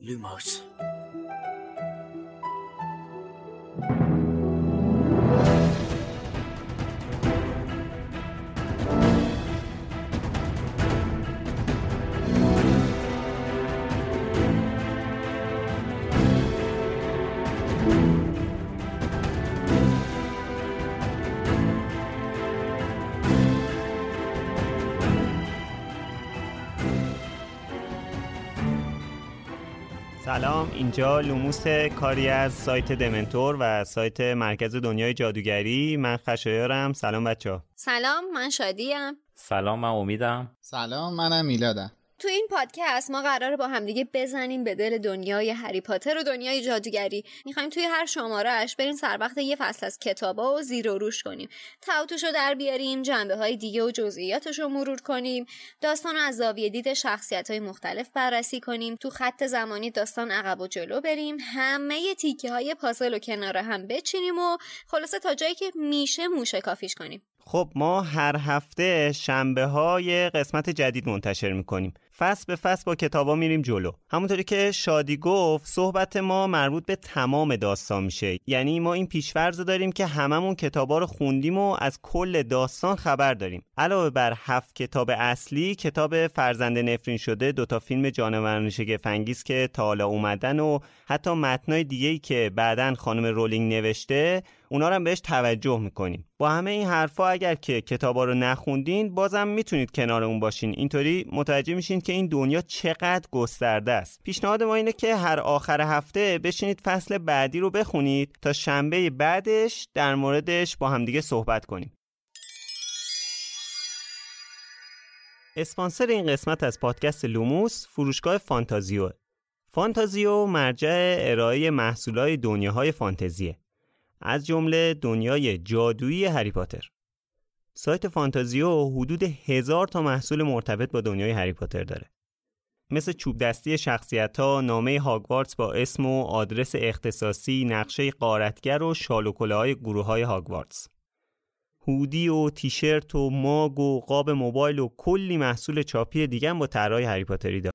Lumos سلام. اینجا لوموس کاری از سایت دمنتور و سایت مرکز دنیای جادوگری. من خشایارم. سلام بچه ها سلام من شادیم. سلام من امیدم. سلام منم میلادم. تو این پادکست ما قراره با همدیگه بزنیم به دل دنیای هری پاتر و دنیای جادوگری. می‌خوایم توی هر شمارهش بریم سر وقت یه فصل از کتابا و زیر و روش کنیم. تعاطوش رو در بیاریم جنبه های دیگه و جزئیاتش رو مرور کنیم. داستان از زاویه دید شخصیت های مختلف بررسی کنیم. تو خط زمانی داستان عقب و جلو بریم. همه تیکه های پازل و کنار هم بچینیم و خلاصه تا جایی که میشه موشه کافیش کنیم. خب ما هر هفته شنبه های قسمت جدید منتشر می‌کنیم. فصل به فصل با کتابا میریم جلو. همونطوری که شادی گفت صحبت ما مربوط به تمام داستان میشه. یعنی ما این پیشورز داریم که هممون کتابا رو خوندیم و از کل داستان خبر داریم. علاوه بر هفت کتاب اصلی کتاب فرزند نفرین شده دوتا فیلم جانوران شگفنگیز که تا حالا اومدن و حتی متنای دیگه ای که بعدا خانم رولینگ نوشته اونا رو هم بهش توجه می‌کنیم. با همه این حرفا اگر که کتابا رو نخوندین بازم می‌تونید کنارمون باشین. اینطوری متوجه میشین که این دنیا چقدر گسترده است. پیشنهاد ما اینه که هر آخر هفته بشینید فصل بعدی رو بخونید تا شنبه بعدش در موردش با همدیگه صحبت کنیم. اسپانسر این قسمت از پادکست لوموس فروشگاه فانتازیو. فانتازیو مرجع ارائه محصولات دنیاهای فانتزیه. از جمله دنیای جادویی هری پاتر. سایت فانتازیو حدود هزار تا محصول مرتبط با دنیای هری پاتر داره مثل چوب دستی شخصیت ها، نامه هاگوارتس با اسم و آدرس اختصاصی، نقشه قارتگر و شالوکله های گروه های هاگوارتس. هودی و تیشرت و ماگ و قاب موبایل و کلی محصول چاپی دیگه با طرای هری پاتری داره.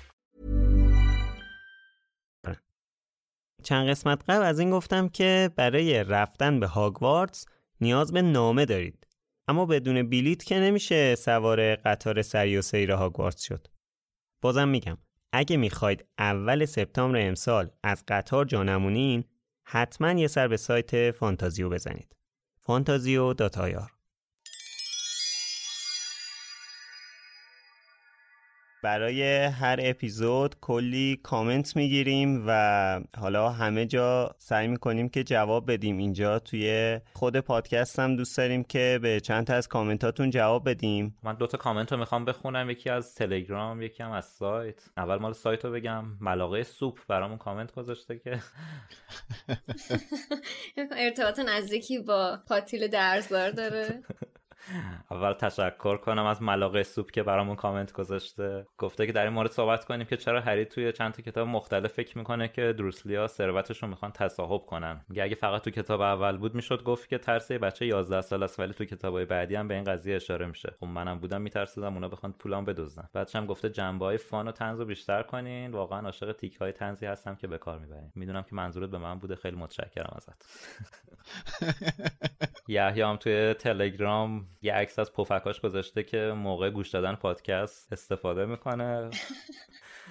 چند قسمت قبل از این گفتم که برای رفتن به هاگوارتس نیاز به نامه دارید. اما بدون بلیت که نمیشه سوار قطار سری و سیر هاگوارتس شد. بازم میگم اگه می‌خواید اول سپتامبر امسال از قطار جا نمونین حتما یه سر به سایت فانتازیو بزنید. فانتازیو دات برای هر اپیزود کلی کامنت می‌گیریم و حالا همه جا سعی می‌کنیم که جواب بدیم. اینجا توی خود پادکست هم دوست داریم که به چند تا از کامنتاتون جواب بدیم. من دوتا کامنت رو می‌خوام بخونم. یکی از تلگرام یکی هم از سایت. اول مال سایت رو بگم. ملاقه سوپ برامون کامنت گذاشته که. ارتباط نزدیکی با پاتیل درزدار داره. اول تشکر کنم از ملاقه سوپ که برامون کامنت گذاشته. گفته که در این مورد صحبت کنیم که چرا هری توی چند تا کتاب مختلف فکر می‌کنه که دروسلیا ثروتش رو می‌خوان تصاحب کنن. میگه اگه فقط تو کتاب اول بود می‌شد گفت که ترس بچه 11 سال است ولی تو کتابای بعدی هم به این قضیه اشاره میشه. خب منم بودم میترسیدم اونا بخوان پولام بدزدن. بعدش هم گفته جنبه های فان و تنز رو بیشتر کنین. واقعا عاشق تیک های تنزی هستم که به کار می‌برین. می‌دونم که منظورت به من بوده. خیلی متشکرم ازت. یحیی هم توی تلگرام یه عکس از پفکاش گذاشته که موقع گوش دادن پادکست استفاده می‌کنه.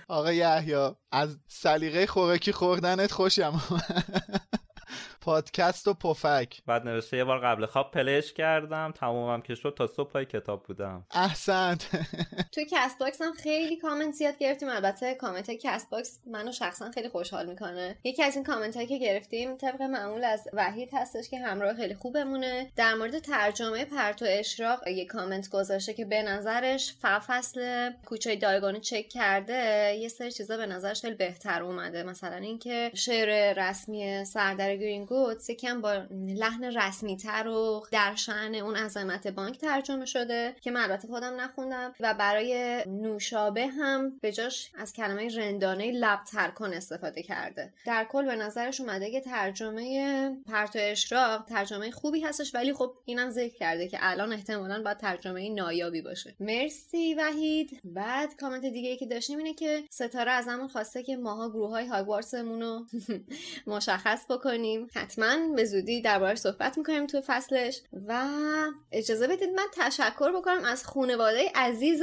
آقا یحیی از سلیقه خوراکی خوردنت خوشم پادکست و پفک. بعد نوشته یه بار قبل خواب play ش کردم تمومم که شد تا صبح پای کتاب بودم. احسنت توی Castbox هم خیلی کامنت زیاد گرفتیم. البته کامنت های Castbox منو شخصا خیلی خوشحال می‌کنه. یکی از این کامنت هایی که گرفتیم طبق معمول از وحید هستش که همراه خیلی خوبمونه. در مورد ترجمه پرتو اشراق یه کامنت گذاشته که به نظرش فصل کوچه دیاگون چک کرده یه سری چیزا به نظرش خیلی بهتر اومده. مثلا اینکه شعر رسمی سردر گوتس یکم با لحن رسمی تر و در شعن اون عظمت بانک ترجمه شده که من البته خودم نخوندم و برای نوشابه هم به جاش از کلمه رندانه لب ترکن استفاده کرده. در کل به نظرش اومده که ترجمه پرتو اشراق ترجمه خوبی هستش ولی خب اینم ذکر کرده که الان احتمالا باید ترجمه نایابی باشه. مرسی وحید. بعد کامنت دیگه ای که داشتیم اینه که ستاره ازمون خواسته که ماها گروه های هاگوارتسمون رو مشخص بکنیم. حتما به زودی صحبت می‌کنیم تو فصلش و اجازه بدید من تشکر بکنم از خانواده عزیز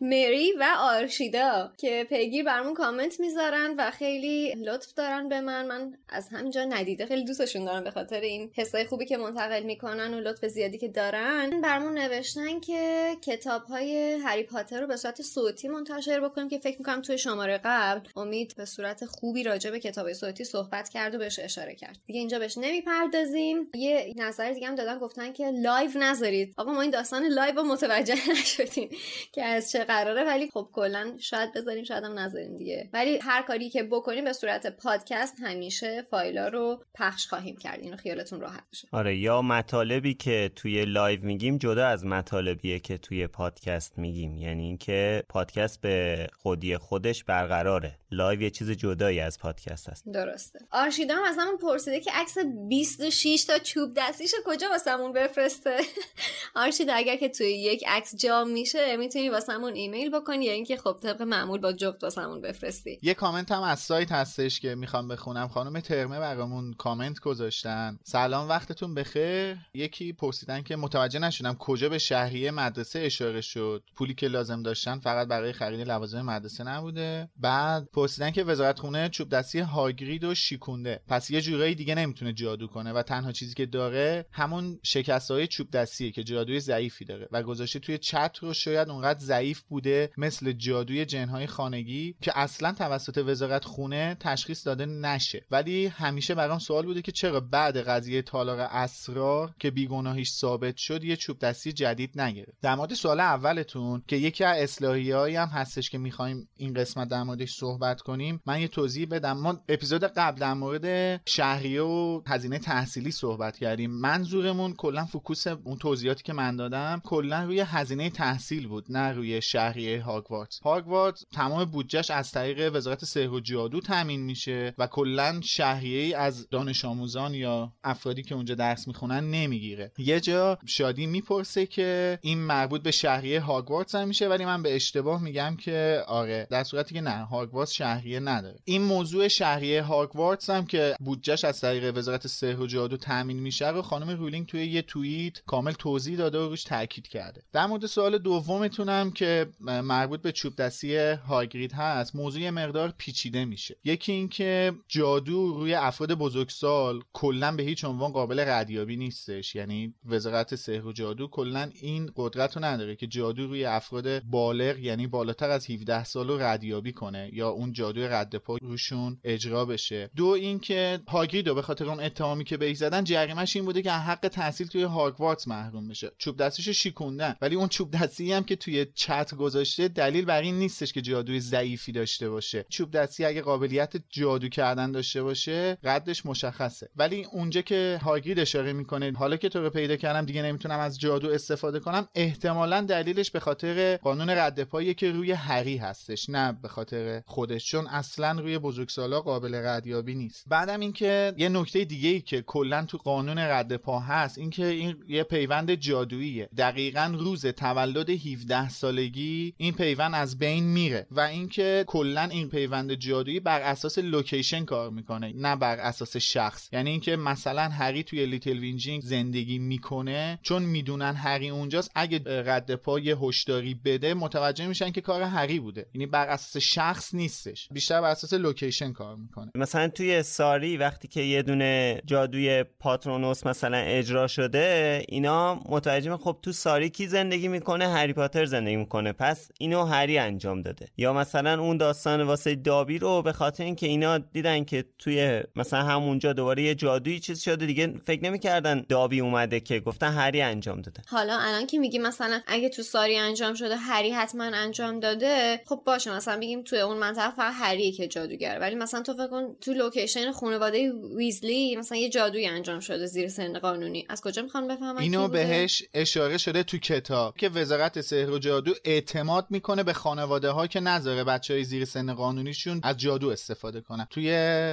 مری و آرشیدا که پیگیر برمون کامنت می‌ذارن و خیلی لطف دارن به من. من از همینجا ندیده. خیلی دوستشون دارم به خاطر این حسای خوبی که منتقل می‌کنن و لطف زیادی که دارن. برمون نوشتن که کتاب های هری پاتر رو به صورت صوتی منتشر بکنیم که فکر می‌کنم توی شماره قبل امید به صورت خوبی راجع به کتاب صوتی صحبت کرد و بهش اشاره کرد. دیگه اینجا بهش نمی‌پردازیم. یه نظر دیگه هم دادن گفتن که live نذارید. آقا ما این داستان live رو متوجه نشدیم که از چه قراره ولی خب کلا شاید بذاریم شاید هم نذاریم دیگه. ولی هر کاری که بکنیم به صورت پادکست همیشه فایلا رو پخش خواهیم کرد. اینو خیالتون راحت بشه آره یا مطالبی که توی live میگیم جدا از مطالبیه که توی پادکست میگیم. یعنی اینکه پادکست به خودی خودش برقراره. live یه چیز جدایی از پادکست هست درسته. آرشیدا هم ازمون پرسیده که عکس 26 تا چوب دستیش کجا واسمون بفرسته؟ آرشیدا اگر که توی یک عکس جا میشه می‌تونی واسمون ایمیل بکنی یا اینکه خب طبق معمول با جفت واسمون بفرستی. یه کامنت هم از سایت هستش که می‌خوام بخونم. خانم ترمه برامون کامنت گذاشتن. سلام وقتتون بخیر. یکی پرسیدن که متوجه نشدم کجا به شهریه مدرسه اشاره شد. پولی که لازم داشتن فقط برای خرید لوازم مدرسه نبوده. بعد پرسیدن که وزارت خونه چوب دستی هاگرید و شیکونده. پس یه جورایی دیگه نمی‌تونه جادو کنه و تنها چیزی که داره همون شکست های چوب دستیه که جادوی ضعیفی داره و گذاشته توی چت رو شاید اونقدر ضعیف بوده مثل جادوی جنهای خانگی که اصلا توسط وزارت خونه تشخیص داده نشه. ولی همیشه برام سوال بوده که چرا بعد قضیه تالار اسرار که بیگناهیش ثابت شد یه چوب دستی جدید نگرفت؟ در مورد سوال اولتون که یکی از اصلاحیه ها هم هستش که می‌خوایم این قسمت در موردش صحبت کنیم من یه توضیح بدم. ما اپیزود قبل در مورد شهریه و هزینه تحصیلی صحبت کردیم. منظورمون کلا focus اون توضیحاتی که من دادم کلا روی هزینه تحصیل بود نه روی شهریه هاگوارتس هاگوارتس تمام بودجهش از طریق وزارت سحر و جادو تامین میشه و کلا شهریه از دانش آموزان یا افرادی که اونجا درس می‌خونن نمی‌گیره. یه جا شادی می‌پرسه که این مربوط به شهریه هاگوارتس هم میشه ولی من به اشتباه میگم که آره در صورتی که نه هاگوارتس شهریه نداره. این موضوع شهریه هاگوارتس هم که بودجهش از طریق وزارت سحر و جادو تامین میشه رو خانم رولینگ توی یه توییت کامل توضیح داده و روش تاکید کرده. در مورد سوال دومتونم که مربوط به چوب دستی هاگرید هست موضوع مقدار پیچیده میشه. یکی اینکه جادو روی افراد بزرگسال کلا به هیچ عنوان قابل ردیابی نیستش. یعنی وزارت سحر و جادو کلا این قدرت رو نداره که جادو روی افراد بالغ یعنی بالاتر از 17 سال رو ردیابی کنه یا اون جادوی رد پا روشون اجرا بشه. دو اینکه هاگرید به خاطر اون اتهامی که بهش زدن جریمش این بوده که حق تحصیل توی هاگوارتس محروم بشه. چوب دستیشو شیکوندن ولی اون چوب دستی هم که توی چت گذاشته دلیل بر این نیستش که جادوی ضعیفی داشته باشه. چوب دستی اگه قابلیت جادو کردن داشته باشه قدش مشخصه. ولی اونجا که هاگرید اشاره می‌کنه حالا که تو رو پیدا کردم دیگه نمی‌تونم از جادو استفاده کنم احتمالا دلیلش به خاطر قانون رد پایی که روی هری هستش نه به خاطر خودش. چون اصلا روی بزرگسالا قابل ردیابی نیست. بعدم اینکه یه نکته دیگه ای که کلا تو قانون رد پا هست اینکه این یه پیوند جادوییه. دقیقا روز تولد 17 سالگی این پیوند از بین میره و اینکه کلا این پیوند جادویی بر اساس لوکیشن کار می‌کنه نه بر اساس شخص. یعنی اینکه مثلا هری توی لیتل وینگینگ زندگی می‌کنه چون می‌دونن هری اونجاست اگه رد پا یه هشداری بده متوجه میشن که کار هری بوده. یعنی بر اساس شخص نیستش. بیشتر بر اساس لوکیشن کار می‌کنه. مثلا توی سارِی وقتی که یه دونه جادوی پاترونوس مثلا اجرا شده اینا متوجه خب تو سارِی کی زندگی می‌کنه؟ هری پاتر زندگی می‌کنه. پس اینو هری انجام داده. یا مثلا اون داستان واسه دابی رو به خاطر اینکه اینا دیدن که توی مثلا همونجا دوباره یه جادویی چیز شده دیگه فکر نمی‌کردن دابی اومده که گفتن هری انجام داده. حالا الان که میگی مثلا اگه تو ساری انجام شده هری حتما انجام داده خب باشه مثلا بگیم توی اون منطقه فقط هریه که جادوگره. ولی مثلا تو فکر کن تو لوکیشن خانواده ویزلی مثلا یه جادویی انجام شده زیر سن قانونی. از کجا می‌خوان بفهمن اینو بهش اشاره شده تو کتاب که وزارت سحر و جادو اعتماد می‌کنه به خانواده ها که نذاره بچه های زیر سن قانونیشون از جادو استفاده کنن. توی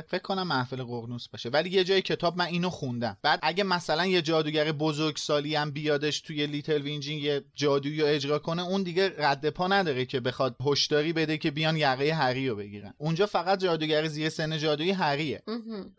فکر کنم محفل ققنوس باشه. ولی یه جای کتاب من اینو خوندم. بعد اگه مثلا یه جادوگر بزرگسالی هم بیادش توی لیتل وینجینگ یه جادویی اجرا کنه اون دیگه رد پا نداره که بخواد هشداری بده که بیان یقه هری رو بگیرن. اونجا فقط جادوگر زیر سن جادویی هریه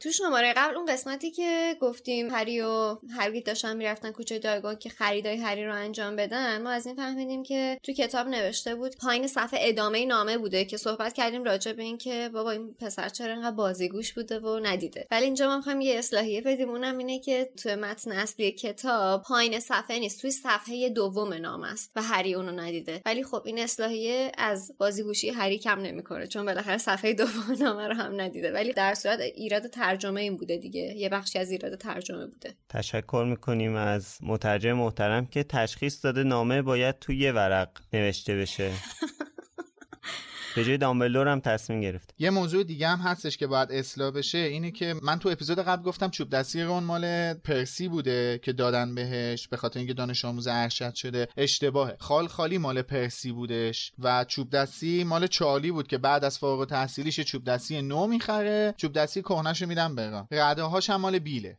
تو شماره قبل اون قسمتی که گفتیم هری و هرگید داشتن می‌رفتن کوچه دیاگون که خریدای هری رو انجام بدن ما از این فهمیدیم که تو کتاب نوشته بود. پایین صفحه ادامه نامه بوده که صحبت کردیم راجع به این که بابا این پسر چرا انقدر بازیگوش بوده و ندیده. ولی اینجا ما می‌خوایم یه اصلاحیه بدیم. اونم اینه که تو متن اصلی کتاب پایین صفحه نیست توی صفحه دوم نامه است و هری اونو ندیده. ولی خب این اصلاحیه از بازیگوشی هری کم نمی‌کنه چون بالاخره صفحه دوم نامه رو هم ندیده. ولی در صورت ایراد ترجمه این بوده دیگه. یه بخشی از ایراد ترجمه بوده. تشکر می‌کنیم از مترجم محترم که تشخیص داده نامه باید توی یه ورق بشه. به جای دامبلدور هم تصمیم گرفت. یه موضوع دیگه هم هستش که باید اصلاح بشه اینه که من تو اپیزود قبل گفتم چوب دستی رون مال پرسی بوده که دادن بهش به خاطر اینکه دانش آموز ارشد شده. اشتباهه. خال خالی مال پرسی بودش و چوب دستی مال چالی بود که بعد از فارغ التحصیلیش چوب دستی نو می‌خره. چوب دستی کهنهشو میدن به رده هاش هم مال بیله.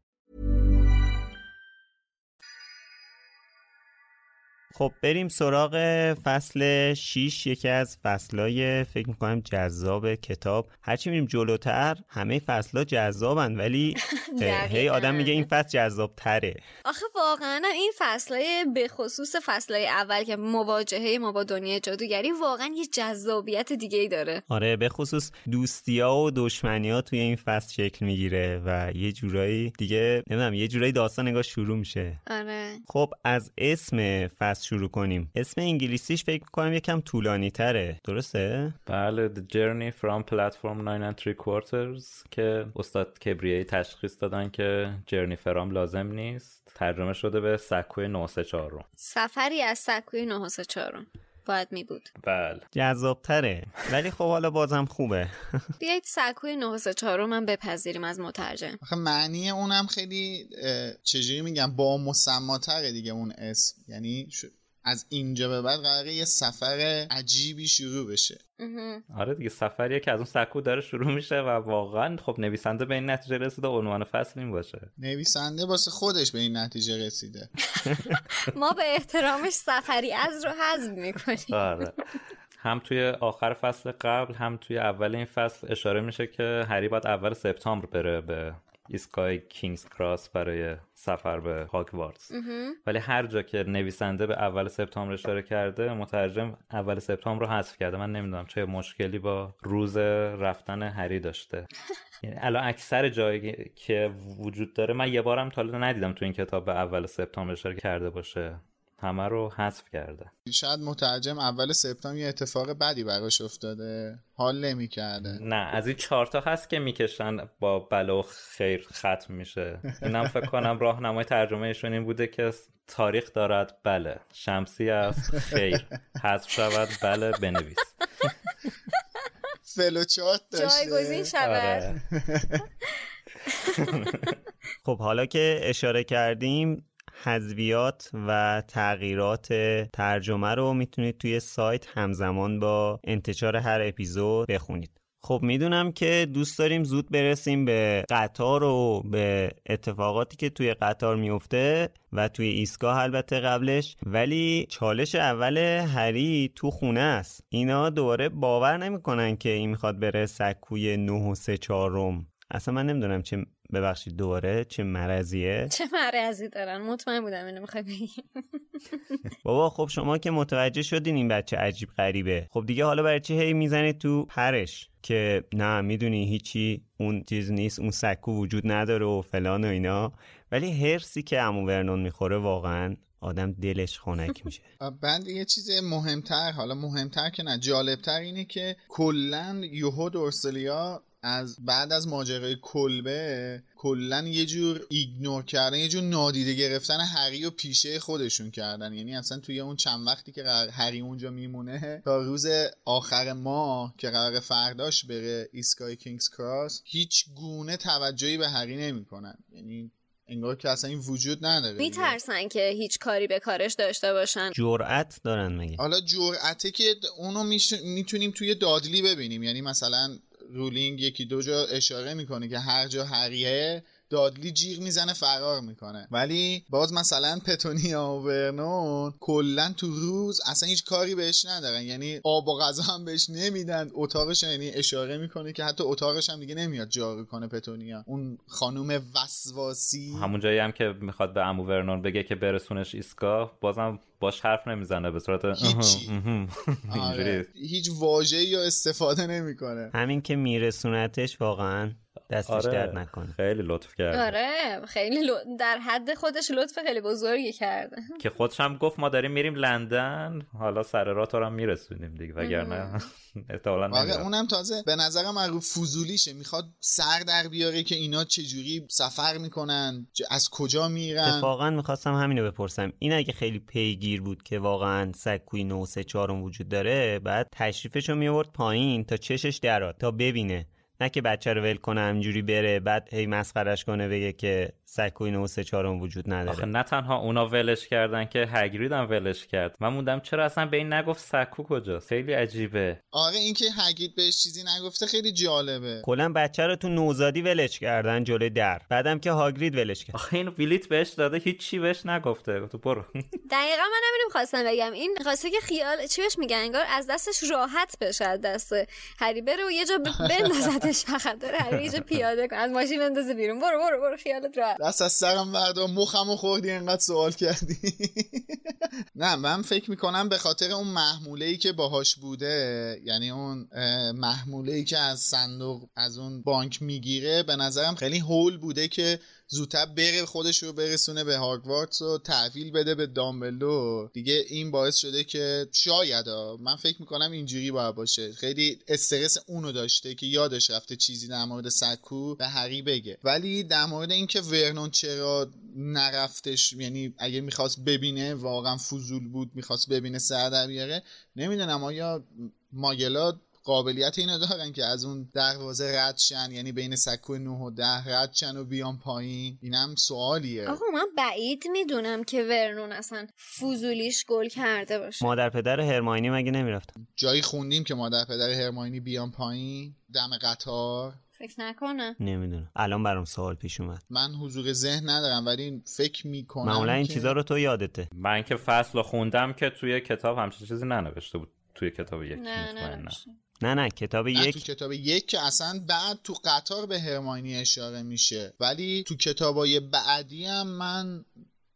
خب بریم سراغ فصل 6 یکی از فصلای فکر می‌کنم جذاب کتاب. هرچی میریم جلوتر همه فصلها جذابن ولی هی آدم میگه این فصل جذاب تره آخه واقعا این فصلای به خصوص فصلای اول که مواجهه ما با دنیای جادوگری واقعا یه جذابیت دیگه ای داره. آره به خصوص دوستیا و دشمنیا توی این فصل شکل می‌گیره و یه جورایی دیگه نمی‌دونم یه جورایی داستان نگاه شروع میشه. آره. خب از اسم فصل شروع کنیم. اسم انگلیسیش فکر کنم یکم طولانی تره درسته؟ بله The Journey from Platform 9 and 3 Quarters که استاد کبریایی تشخیص دادن که جرنی فرام لازم نیست. ترجمه شده به سکوی 934 سفری از سکوی 934 باید می بود بله. جذابتره. ولی خب حالا بازم خوبه. بیایید سکوی 934 رو من بپذیریم از مترجم. آخه معنی اونم خیلی چجوری میگم؟ با مسماتره دیگه اون اسم. یعنی از اینجا به بعد قراره یه سفر عجیبی شروع بشه. آره دیگه سفریه که از اون سکو داره شروع میشه و واقعا خب نویسنده به این نتیجه رسیده عنوان فصل این باشه. نویسنده واسه خودش به این نتیجه رسیده. ما به احترامش سفری از رو حذف می‌کنیم. آره. هم توی آخر فصل قبل هم توی اول این فصل اشاره میشه که هری باید اول سپتامبر بره به ایستگاه کینگز کراس برای سفر به هاگوارتس ولی هر جا که نویسنده به اول سپتامبر اشاره کرده مترجم اول سپتامبر رو حذف کرده. من نمی‌دونم چه مشکلی با روز رفتن هری داشته. یعنی الان اکثر جایی که وجود داره من یه بارم تا ندیدم تو این کتاب به اول سپتامبر اشاره کرده باشه. همه رو حذف کرده. شاید مترجم اول سپتامبر یه اتفاق بدی براش افتاده. حال نمی‌کرده. نه از این چهارتا هست که می‌کشن با بلا و خیر ختم میشه. اینم فکر کنم راهنمای ترجمهشون این بوده که تاریخ دارد بله شمسی است خیر. حذف شود بله بنویس. فلوچارت داشته. جایگزین شود. آره. خب حالا که اشاره کردیم حذویات و تغییرات ترجمه رو می‌تونید توی سایت همزمان با انتشار هر اپیزود بخونید. خب می‌دونم که دوست داریم زود برسیم به قطار و به اتفاقاتی که توی قطار میفته و توی ایستگاه البته قبلش. ولی چالش اول هری تو خونه است. اینا دوباره باور نمی‌کنن که این می‌خواد بره سکوی 9 و 3 چهارم. اصلا من نمی‌دونم چه ببخشید دوباره چه مرضیه؟ چه مرضی دارن؟ مطمئن بودم اینو می‌خوای بگی. بابا خب شما که متوجه شدین این بچه عجیب غریبه. خب دیگه حالا برای چی هی می‌زنید تو پرش؟ که نه می‌دونی هیچی اون چیز نیست اون سکو وجود نداره و فلان و اینا. ولی هرسی که امو ورنون می‌خوره واقعا آدم دلش خنک میشه. بعد یه چیز مهمتر حالا مهمتر که نه جالبتر اینه که کلا یوهو دورسلیا از بعد از ماجرای کلبه کلا یه جور ایگنور کردن یه جور نادیده گرفتن هری و پیشه خودشون کردن. یعنی اصلا توی اون چند وقتی که هری اونجا میمونه تا روز آخر ماه که قرار فرداش بره ایستگاه کینگز کراس هیچ گونه توجهی به هری نمی‌کنن. یعنی انگار که اصلا این وجود نداره. میترسن که هیچ کاری به کارش داشته باشن. جرأت دارن مگه؟ حالا جرأته که اونو می‌تونیم توی دادلی ببینیم. یعنی مثلا رولینگ یکی دو جا اشاره می‌کنه که هر جا هریه دادلی جیغ می‌زنه فرار می‌کنه. ولی باز مثلا پتونیا و ورنون کلا تو روز اصلا هیچ کاری بهش ندارن. یعنی آب و غذا هم بهش نمیدن. اتاقش یعنی اشاره می‌کنه که حتی اتاقش هم دیگه نمیاد جارو کنه پتونیا. اون خانوم وسواسی. همون جایی هم که می‌خواد به امو ورنون بگه که برسونش ایستگاه بازم باش حرف نمی‌زنه به صورت آره. هیچ واژه‌ای یا استفاده نمی‌کنه. همین که میرسونتش واقعا دستش آره. درد نکنه. خیلی لطف کرد آره خیلی در حد خودش لطف خیلی بزرگی کرده. که خودش هم گفت ما داریم میریم لندن. حالا سر راه تو هم میرسونیم دیگه وگرنه احتمالاً اونم تازه به نظرم رو فضولیشه. می‌خواد سر در بیاره که اینا چجوری سفر می‌کنن از کجا میرن. اتفاقا می‌خواستم همینو بپرسم. این اگه خیلی پیگیر بود که واقعا سکوی 9 3 4 وجود داره بعد تشریفشو میورد پایین تا چشش درات تا ببینه نه که بچه رو ول کنه همجوری بره بعد هی مسخرش کنه بگه که سکوی و سه چهارم وجود نداره. آخه نه تنها اونا ولش کردن که هگرید هم ولش کرد. من موندم چرا اصلا به این نگفت سکو کجاست؟ خیلی عجیبه. آره اینکه هگرید بهش چیزی نگفته خیلی جالبه. کلا بچه رو تو نوزادی ولش کردن جلوی در. بعدم که هاگرید ولش کرد. آخه اینو بلیت بهش داده هیچ چی بهش نگفته. تو برو. دقیقا من همینو خواستم بگم. این خواسته که خیال چی بهش میگن؟ انگار از دستش راحت بشه دست هری. بره و یه جا بندازتش فقط. داره هری یه جا پیاده کن. از ماشین بندازه بیرون. برو برو برو. خیالت راحت. دست از سرم بردار مخمو خوردی اینقدر سوال کردی. نه من فکر می‌کنم به خاطر اون محموله ای که باهاش بوده یعنی اون محموله ای که از صندوق از اون بانک می‌گیره به نظرم خیلی هول بوده که زودتر بره خودش رو برسونه به هاگوارتس و تحویل بده به دامبلو دیگه این باعث شده که شاید من فکر می‌کنم اینجوری باید باشه. خیلی استرس اونو داشته که یادش رفته چیزی در مورد سکو به هری بگه. ولی در مورد اینکه ورنون چرا نرفتش یعنی اگه می‌خواست ببینه واقعا فضول بود می‌خواست ببینه سر در بیاره. نمی‌دونم آیا ماگلا قابلیت اینو دارن که از اون دروازه رد شن یعنی بین سکو 9 و 10 رد شن و بیان پایین. اینم سوالیه. آقا من بعید می‌دونم که ورنون اصلا فوزولیش گل کرده باشه. مادر پدر هرماینی مگه نمی‌رفتن جایی خوندیم که مادر پدر هرماینی بیان پایین. دم قطار. فکر نکنه. نمی‌دونم. الان برام سوال پیش اومد. من حضور ذهن ندارم ولی فکر می‌کنم معمولا این که... چیزا رو تو یادته. من که فصل خوندم که توی کتاب همچین چیزی ننوشته بود. توی کتاب یک. نه مطمئنم. نه نه نه کتاب نه یک. تو کتاب یک که اصلا بعد تو قطار به هرماینی اشاره میشه. ولی تو کتابای بعدی هم من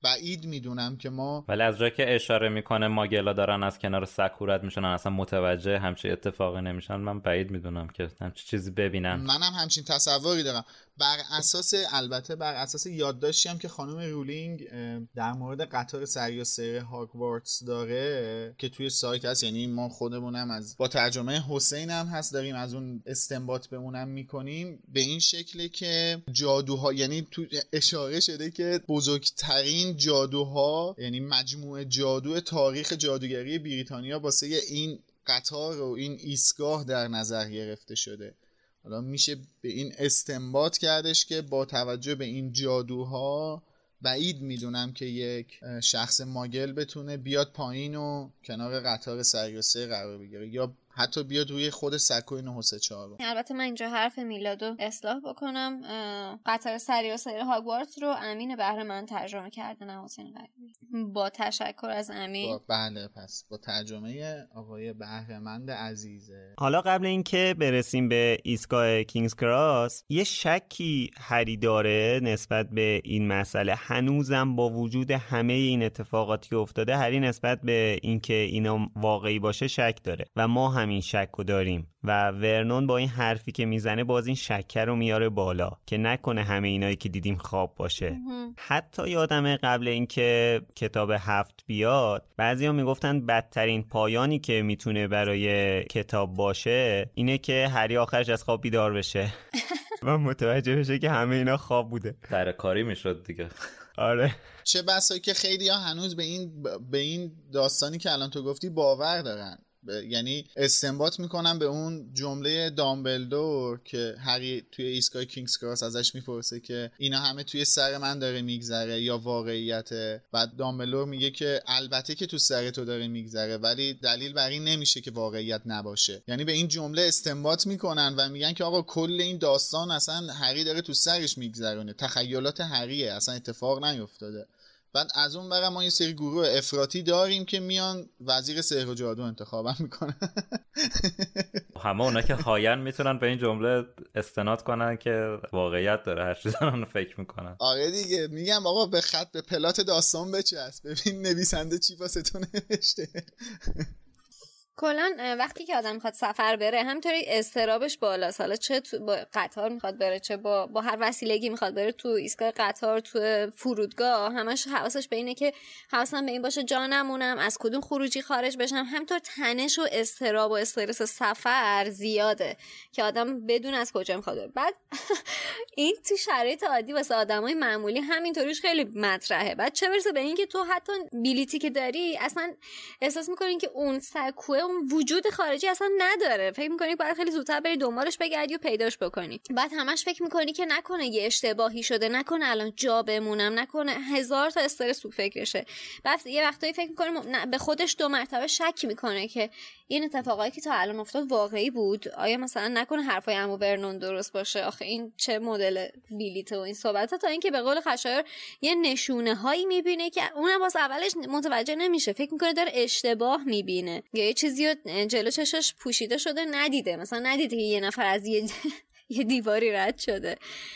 بعید می‌دونم که ما ولی از جایی که اشاره می‌کنه ماگلا دارن از کنار سکورت میشن اصلا متوجه همچین اتفاقی نمیشن من بعید می‌دونم که همچین چیزی ببینم. منم همچین تصوری دارم. بر اساس البته بر اساس یادداشتی هم که خانم رولینگ در مورد قطار سری و هاگوارتس داره که توی سایت هست یعنی ما خودمونم از با ترجمه حسین هم هست داریم از اون استنباط بمونم می‌کنیم. به این شکله که جادوها یعنی تو اشاره شده که بزرگترین جادوها یعنی مجموعه جادو تاریخ جادوگری بریتانیا واسه این قطار و این ایستگاه در نظر گرفته شده. حالا میشه به این استنباط کردش که با توجه به این جادوها بعید می‌دونم که یک شخص ماگل بتونه بیاد پایین و کنار قطار سری و سه قرار بگیره یا حتی بیاد روی خود سکوی 934 رو. البته من اینجا حرف میلادو اصلاح بکنم. اه، قطار سری و سیر هاگوارتس رو امین بهره من ترجمه کرده نه حسین غریبی با تشکر از امین. با بله پس با ترجمه آقای بهرمند عزیزه. حالا قبل اینکه برسیم به ایستگاه کینگز کراس یه شکی هری داره نسبت به این مسئله. هنوزم با وجود همه این اتفاقاتی که افتاده هری نسبت به اینکه اینا واقعی باشه شک داره. و ما همین شک رو داریم و ورنون با این حرفی که می‌زنه باز این شکر رو میاره بالا که نکنه همه اینایی که دیدیم خواب باشه. حتی یادمه قبل اینکه کتاب هفت بیاد بعضیا می‌گفتن بدترین پایانی که می‌تونه برای کتاب باشه اینه که هری آخرش از خواب بیدار بشه. و متوجه بشه که همه اینا خواب بوده. در کاری می‌شد دیگه. آره. چه بسایی که خیلی ها هنوز به این به این داستانی که الان تو گفتی باور دارن. یعنی استنباط می‌کنن به اون جمله دامبلدور که هری توی ایستگاه کینگز کراس ازش می‌پرسه که اینا همه توی سر من داره میگذره یا واقعیته؟ بعد دامبلدور میگه که البته که تو سر تو داره میگذره ولی دلیل بر این نمیشه که واقعیت نباشه. یعنی به این جمله استنباط می‌کنن و میگن که آقا کل این داستان اصلا هری داره تو سرش میگذرونه. تخیلات هریه اصلا اتفاق نیفتاده. بعد از اون برم ما یه سری گروه افراطی داریم که میان وزیر سحر و جادو انتخابم می‌کنن. همه اونا که هاین می‌تونن به این جمله استناد کنن که واقعیت داره هر چیز رو فکر می‌کنن. آره دیگه میگم آقا به خط به پلات داستان بچسب. ببین نویسنده چی واسه تو نوشته. کلا وقتی که آدم می‌خواد سفر بره همینطوری استرابش بالاست. حالا چه تو با قطار می‌خواد بره چه با, با هر وسیلگی می‌خواد بره تو ایستگاه قطار تو فرودگاه همش حواسش به اینه که حواسم به این باشه جا نمونم از کدوم خروجی خارج بشم. همینطور تنش و استراب و استرس سفر زیاده که آدم بدون از کجا می‌خواد بره. بعد این تو شرایط عادی واسه آدمای معمولی همینطوریش خیلی مطرحه. بعد چه برسه به اینکه تو حتی بیلیتی که داری اصلا احساس می‌کنین که اون سکوه اون وجود خارجی اصلا نداره. فکر می‌کنی باید خیلی زودتر بری دنبالش بگردی و پیداش بکنی. بعد همش فکر می‌کنی که نکنه یه اشتباهی شده نکنه الان جا بمونم نکنه هزار تا استرس تو فکرشه. بعد یه وقتایی فکر می‌کنه به خودش دو مرتبه شک می‌کنه که این اتفاقایی که تا الان افتاد واقعی بود؟ آیا مثلا نکنه حرفای عمو برنون درست باشه؟ آخه این چه مدل بیلیته و این صحبت تا اینکه به قول خشایر یه نشونه هایی می‌بینه که اونم باز اولش متوجه نمیشه. فکر می‌کنه داره اشتباه می‌بینه. یا یه چیزی رو جلو چشش پوشیده شده ندیده. مثلا ندیده که یه نفر از یه یه دیواری رد شده.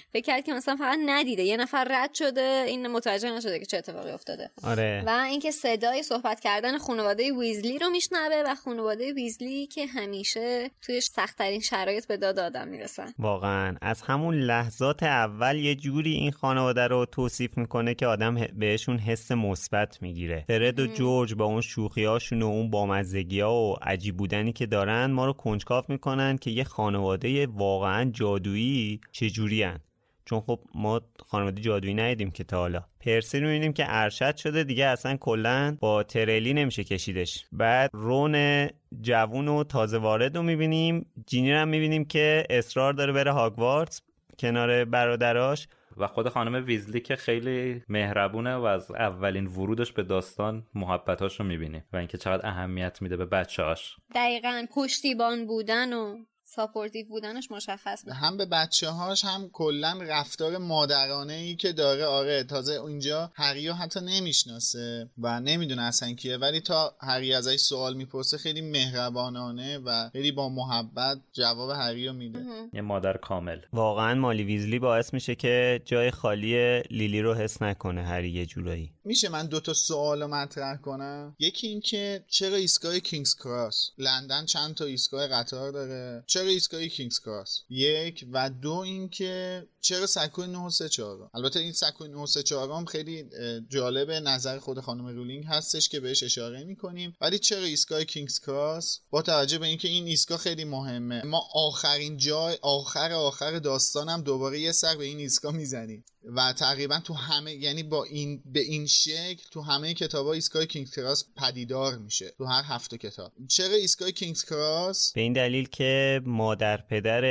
فکر کرد که مثلا فقط ندیده یه نفر رد شده این متوجه نشده که چه اتفاقی افتاده. آره. و اینکه صدای صحبت کردن خانواده ویزلی رو میشنوه و خانواده ویزلی که همیشه توی سختترین شرایط به داد آدم می‌رسن. واقعا. از همون لحظات اول یه جوری این خانواده رو توصیف می‌کنه که آدم بهشون حس مثبت می‌گیره. فرد و جورج با اون شوخیاشون و اون بامزگی ها و عجیب بودنی که دارن ما رو کنجکاو می‌کنن که یه خانواده واقعا جادویی چجوری هن. چون خب ما خانواده جادویی ندیدیم که تا حالا. پرسی رو می‌بینیم که ارشد شده دیگه اصلا کلا با تریلی نمیشه کشیدش. بعد رون جوون و تازه وارد رو می‌بینیم. جینی هم می‌بینیم که اصرار داره بره هاگوارتس کنار برادراش. و خود خانم ویزلی که خیلی مهربونه و از اولین ورودش به داستان محبتاش رو می‌بینیم و اینکه چقدر اهمیت میده به بچه‌هاش. دقیقا پشتیبان بودن و supportive بودنش مشخص بود. هم به بچه هاش هم کلا رفتار مادرانه ای که داره. آره تازه اونجا هری حتی نمی‌شناسه و نمی‌دونه اصلا کیه. ولی تا هری ازش سوال می‌پرسه خیلی مهربانانه و خیلی با محبت جواب هری رو میده. یه مادر کامل. واقعا مالی ویزلی باعث میشه که جای خالی لیلی رو حس نکنه هری یه جورایی. میشه من دوتا سوال مطرح کنم؟ یکی اینکه چرا ایستگاه کینگز کراس؟ لندن چند تا ایستگاه قطار داره؟ چرا ایستگاه کینگز کراس یک و دو اینکه چرا سکوی 9 3/4 البته این سکوی 9 3/4 هم خیلی جالب نظر خود خانم رولینگ هستش که بهش اشاره می‌کنیم. ولی چرا ایستگاه کینگز کراس با توجه به اینکه این ایستگاه خیلی مهمه. ما آخرین جای آخر آخر داستانم دوباره یه سر به این ایستگاه می‌زنیم. و تقریبا تو همه یعنی با این به این شکل تو همه کتاب ها ایستگاه کینگز کراس پدیدار میشه تو هر هفته کتاب. چرا ایستگاه کینگز کراس؟ به این دلیل که مادر پدر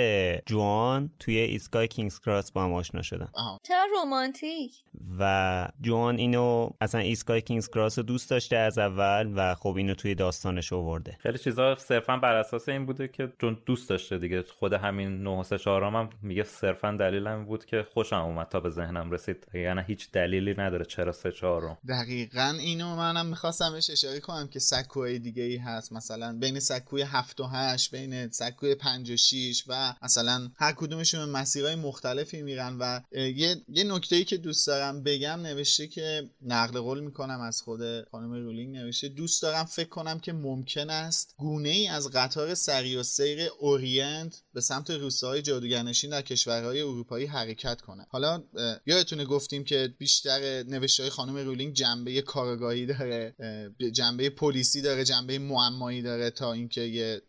جوآن توی ایستگاه کینگز کراس با هم آشنا شدن. چرا رومانتیک و جوآن اینو اصلا ایستگاه کینگز کراس رو دوست داشته از اول و خب اینو توی داستانش آورده. خیلی چیزا صرفا بر اساس این بوده که چون دوست داشته دیگه. خود همین 9 هم میگه صرفا دلیل بود که خوشم اومد تا به ذهنم رسید. یعنی هیچ دلیلی نداره چرا سه چهارم. دقیقا اینو منم می‌خواستم بهش اشاره کنم که سکوهای دیگه ای هست. مثلا بین سکوی 7 و 8 بین سکوی 5 و 6 و مثلا هر کدومشون مسیرهای مختلفی میرن و یه یه نکته ای که دوست دارم بگم نوشته که نقل قول می‌کنم از خود خانم رولینگ نوشته دوست دارم فکر کنم که ممکن است گونه ای از قطار سریع‌السیر اورینت به سمت روستاهای جادوگرنشین در کشورهای اروپایی حرکت کنه. حالا یادتونه گفتیم که بیشتر نوشته های خانم رولینگ جنبه کارآگاهی داره جنبه پلیسی داره جنبه معمایی داره تا اینکه یه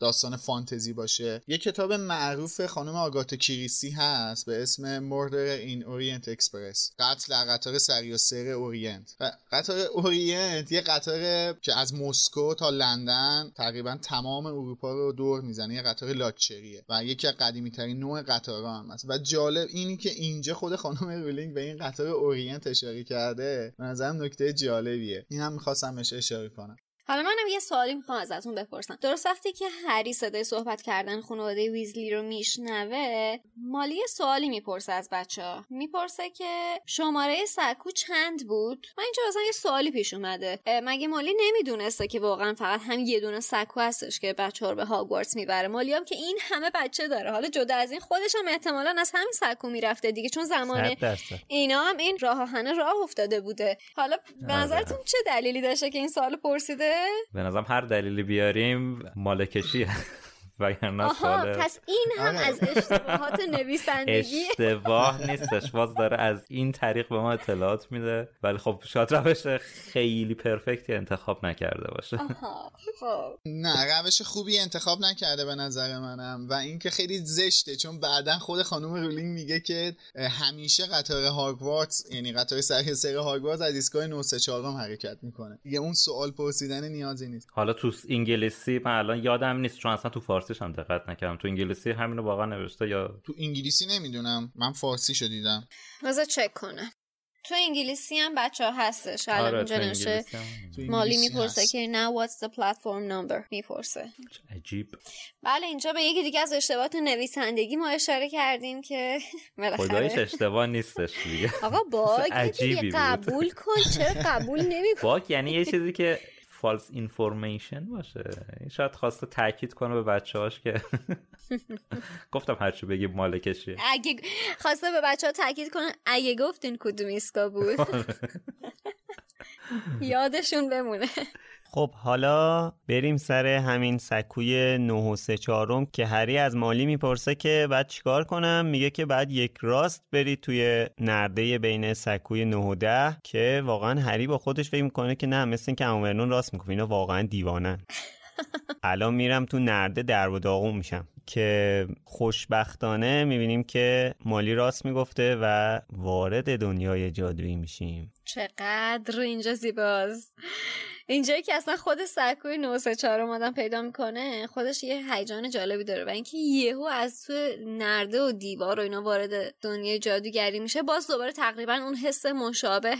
داستان فانتزی باشه. یه کتاب معروف خانم آگاتا کریستی هست به اسم Murder in Orient Express قتل در قطار سریع‌السیر اورینت. و قطار اورینت یه قطار که از مسکو تا لندن تقریبا تمام اروپا رو دور می‌زنه یه قطار لاکچریه و یکی از قدیمی ترین نوع قطارها هم هست. و جالب اینی که اینجا خود خانم رولینگ به این قطار اورینت اشاره کرده؟ به نظرم نکته جالبیه. این هم می‌خواستم اشاره کنم. حالا منم یه سوالی می‌خوام ازتون بپرسم. درست وقتی که هری صدای صحبت کردن خانواده ویزلی رو میشنوه مالی سوالی می‌پرسه از بچه ها. می‌پرسه که شماره سکو چند بود؟ من اینجا مثلا یه سوالی پیش اومده. مگه مالی نمی‌دونسته که واقعا فقط هم یه دونه سکو هستش که بچه ها رو به هاگوارتس می‌بره؟ مالی هم که این همه بچه داره. حالا جدا از این خودش هم احتمالا از همین سکو می‌رفته دیگه چون زمان اینا هم این راه آهنه راه افتاده بوده. حالا به نظرتون چه دلیلی داشته که این سوال پرسیده؟ به نظرم هر دلیلی بیاریم مالکشیه. وگرنه سوال پس این هم از اشتباهات نویسندگی. اشتباه نیستش باز داره از این طریق به ما اطلاعات میده. ولی خب شاید روش خیلی پرفکتی انتخاب نکرده باشه. خب. نه روش خوبی انتخاب نکرده به نظر منم. و اینکه خیلی زشته چون بعدا خود خانم رولینگ میگه که همیشه قطار هاگوارتس یعنی قطار سری سر هاگوارتس از ایستگاه 934 حرکت می‌کنه. دیگه اون سوال پرسیدن نیازی نیست. حالا تو انگلیسی من الان یادم نیست چون اصلا تو فارسیش هم دقت نکردم. تو انگلیسی همینو واقعا نوشته یا تو انگلیسی نمی‌دونم. من فارسی شو دیدم. بذار چک کنم. تو انگلیسی هم بچه ها هستش. الان آره، اینجا هم. مالی می‌پرسه. که now what's the platform number? می‌پرسه. عجیب. بله اینجا به یکی دیگه از اشتباهات نویسندگی ما اشاره کردیم که خدایش اشتباه نیستش دیگه. آقا باگ. قبول کن. چرا قبول نمی bug یعنی یه چیزی که false information باشه. این شاید خواسته تاکید کنه به بچه هاش که گفتم هرچی بگی ماگل کشیه اگه خواسته به بچه ها تاکید کنن اگه گفتین کدوم ایستگاه بود؟ یادشون بمونه. خب حالا بریم سر همین سکوی 9 و 3 چهارم که هری از مالی می‌پرسه که بعد چیکار کنم؟ میگه که بعد یک راست بری توی نرده بین سکوی 9 و 10 که واقعا هری با خودش فکر می‌کنه که نه مثل این که عمو ورنون راست می‌گفت. اینا واقعا دیوانن الان میرم تو نرده در و داغون میشم که خوشبختانه می‌بینیم که مالی راست می‌گفته و وارد دنیای جادویی میشیم. چقدر اینجا زیباست. اینجایی که اصلا خود سکوی 934 اومدن پیدا می‌کنه خودش یه هیجان جالبی داره و اینکه یهو از تو نرده و دیوار و اینا وارد دنیای جادوگری میشه باز دوباره تقریبا اون حس مشابه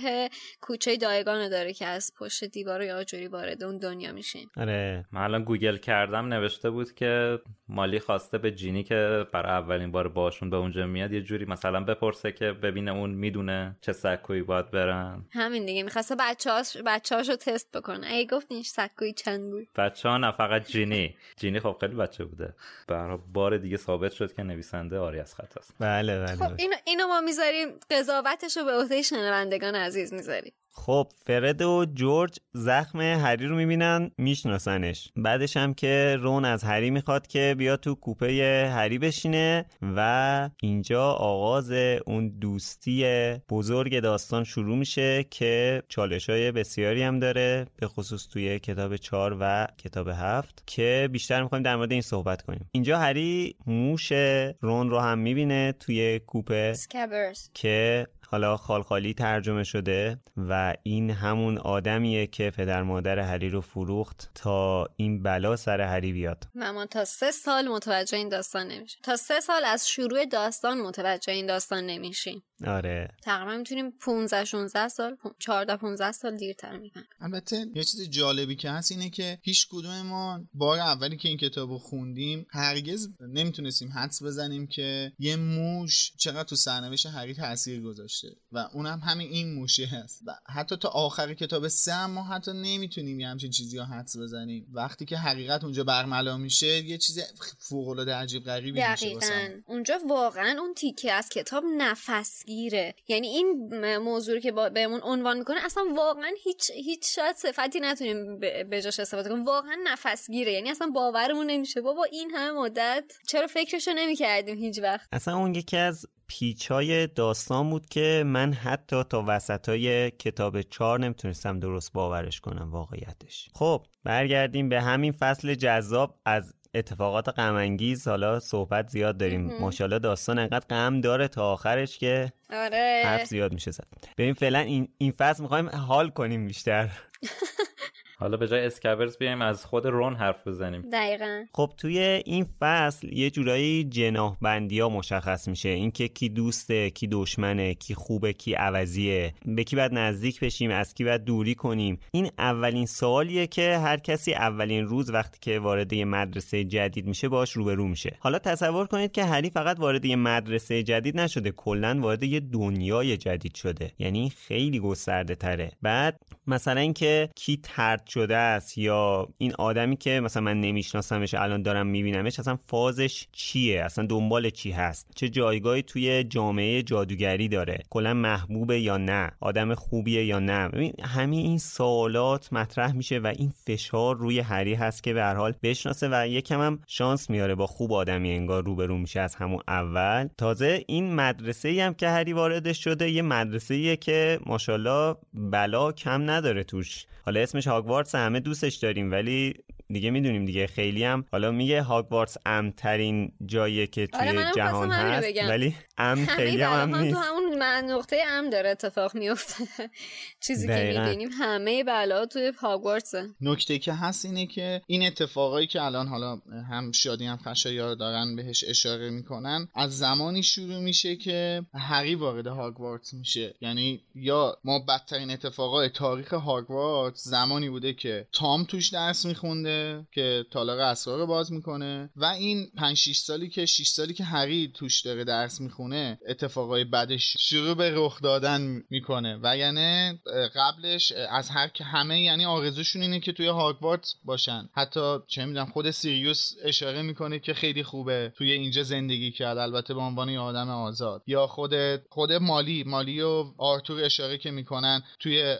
کوچه دایگان داره که از پشت دیوار یا جوری وارد اون دنیا میشین آره. من الان گوگل کردم نوشته بود که مالی خواسته به جینی که برای اولین بار باشون به اونجا میاد یه جوری مثلا بپرسه که ببینه اون می‌دونه چه سکویی باید برن. همین دیگه می‌خواسته بچه‌هاش بچه‌هاشو تست بکنه. ای گفتین سکوی چند بود بچه ها نه فقط جینی. جینی خب خیلی بچه بوده. برای بار دیگه ثابت شد که نویسنده آری از خط است. بله بله خب اینو, اینو ما می‌ذاریم قضاوتش رو به عهده شنوندگان عزیز می‌ذاریم. خب فرد و جورج زخم هری رو می‌بینن میشناسنش. بعدش هم که رون از هری می‌خواد که بیا تو کوپه هری بشینه و اینجا آغاز اون دوستی بزرگ داستان شروع میشه که چالش های بسیاری هم داره به خصوص توی کتاب چهار و کتاب هفت که بیشتر می‌خوایم در مورد این صحبت کنیم. اینجا هری موش رون رو هم می‌بینه توی کوپه سکبرز که حالا خالخالی ترجمه شده و این همون آدمیه که پدر مادر هری رو فروخت تا این بلا سر هری بیاد. و ما تا سه سال متوجه این داستان نمیشیم. تا سه سال از شروع داستان متوجه این داستان نمیشیم. آره. تقریبا می‌تونیم 15 16 سال 14 15 سال دیرتر میگن البته یه چیز جالبی که هست اینه که هیچ کدوم ما بار اولی که این کتاب رو خوندیم هرگز نمی‌تونستیم حدس بزنیم که یه موش چقدر تو سرنوشت هری تاثیر گذاشته و اونم همین این موشه هست. و حتی تا آخر کتاب سه هم ما حتی نمی‌تونیم یه همچین چیزی ها حدس بزنیم. وقتی که حقیقت اونجا برملا میشه یه چیز فوق العاده عجیب غریبی میشه دقیقا. واسمون. اونجا واقعا اون تیکه از کتاب نفس گیره یعنی این موضوع رو که با بهمون عنوان می‌کنه اصلا واقعا هیچ هیچ شاید صفتی نتونیم به جاش استفاده کنیم. واقعا نفس گیره یعنی اصلا باورمون نمیشه. بابا این همه مدت چرا فکرشو نمی‌کردیم هیچ وقت؟ اصلا اون یکی از پیچای داستان بود که من حتی تا وسط های کتاب چهار نمی‌تونستم درست باورش کنم واقعیتش. خب برگردیم به همین فصل جذاب. از اتفاقات غمانگیز حالا صحبت زیاد داریم. ماشاءالله داستان انقدر غم داره تا آخرش که آره. حرف زیاد میشه زد. ببین فعلا این, این فصل می‌خوایم حال کنیم بیشتر. حالا به جای اسکبرز بیایم از خود رون حرف بزنیم. دقیقا. خب توی این فصل یه جورایی جناح بندی ها مشخص میشه. اینکه کی دوسته کی دشمنه کی خوبه کی عوضیه. به کی باید نزدیک بشیم از کی باید دوری کنیم. این اولین سوالیه که هر کسی اولین روز وقتی که وارد یه مدرسه جدید میشه باش روبرو میشه. حالا تصور کنید که هری فقط وارد یه مدرسه جدید نشده کلا وارد یه دنیای جدید شده. یعنی خیلی گسترده تره بعد مثلا اینکه کی ترد شده است یا این آدمی که مثلا من نمیشناسمش الان دارم میبینمش اصلا فازش چیه؟ اصلا دنبال چی هست؟ چه جایگاهی توی جامعه جادوگری داره؟ کلا محبوبه یا نه؟ آدم خوبیه یا نه؟ ببین همین این سوالات مطرح میشه و این فشار روی هری هست که به هر حال بشناسه و یکم هم شانس میاره با خوب آدمی انگار روبرو میشه از همون اول. تازه این مدرسه ای هم که هری واردش شده یه مدرسه ایه که ماشاءالله بلا کم نداره توش. حالا اسمش هاگوارتس همه دوستش داریم ولی دیگه می‌دونیم دیگه. خیلی هم حالا میگه هاگوارتس امترین جاییه که توی آره، جهان هست بگم. ولی ام خیلی هم, هم نیست تو همون من- نقطه ام داره اتفاق میفته چیزی که دقیقاً. می‌بینیم همه بلا توی هاگوارتسه نکته که هست اینه که این اتفاقایی که الان حالا هم شادی هم خشایار دارن بهش اشاره می‌کنن از زمانی شروع میشه که هری وارد هاگوارتس میشه. یعنی یا ما بدترین اتفاقای تاریخ هاگوارتس زمانی بوده که تام توش درس میخونده که تالار اسرار رو باز می‌کنه. و این 5 6 سالی که 6 سالی که هری توش داره درس می‌خونه اتفاقای بعدش شروع به رخ دادن می‌کنه. و یعنی قبلش از هر که همه یعنی آرزوشون اینه که توی هاگوارتس باشن. حتی چه می‌دونم خود سیریوس اشاره می‌کنه که خیلی خوبه توی اینجا زندگی کرد. البته به عنوان آدم آزاد. یا خود خود مالی مالی و آرتور اشاره که می‌کنن توی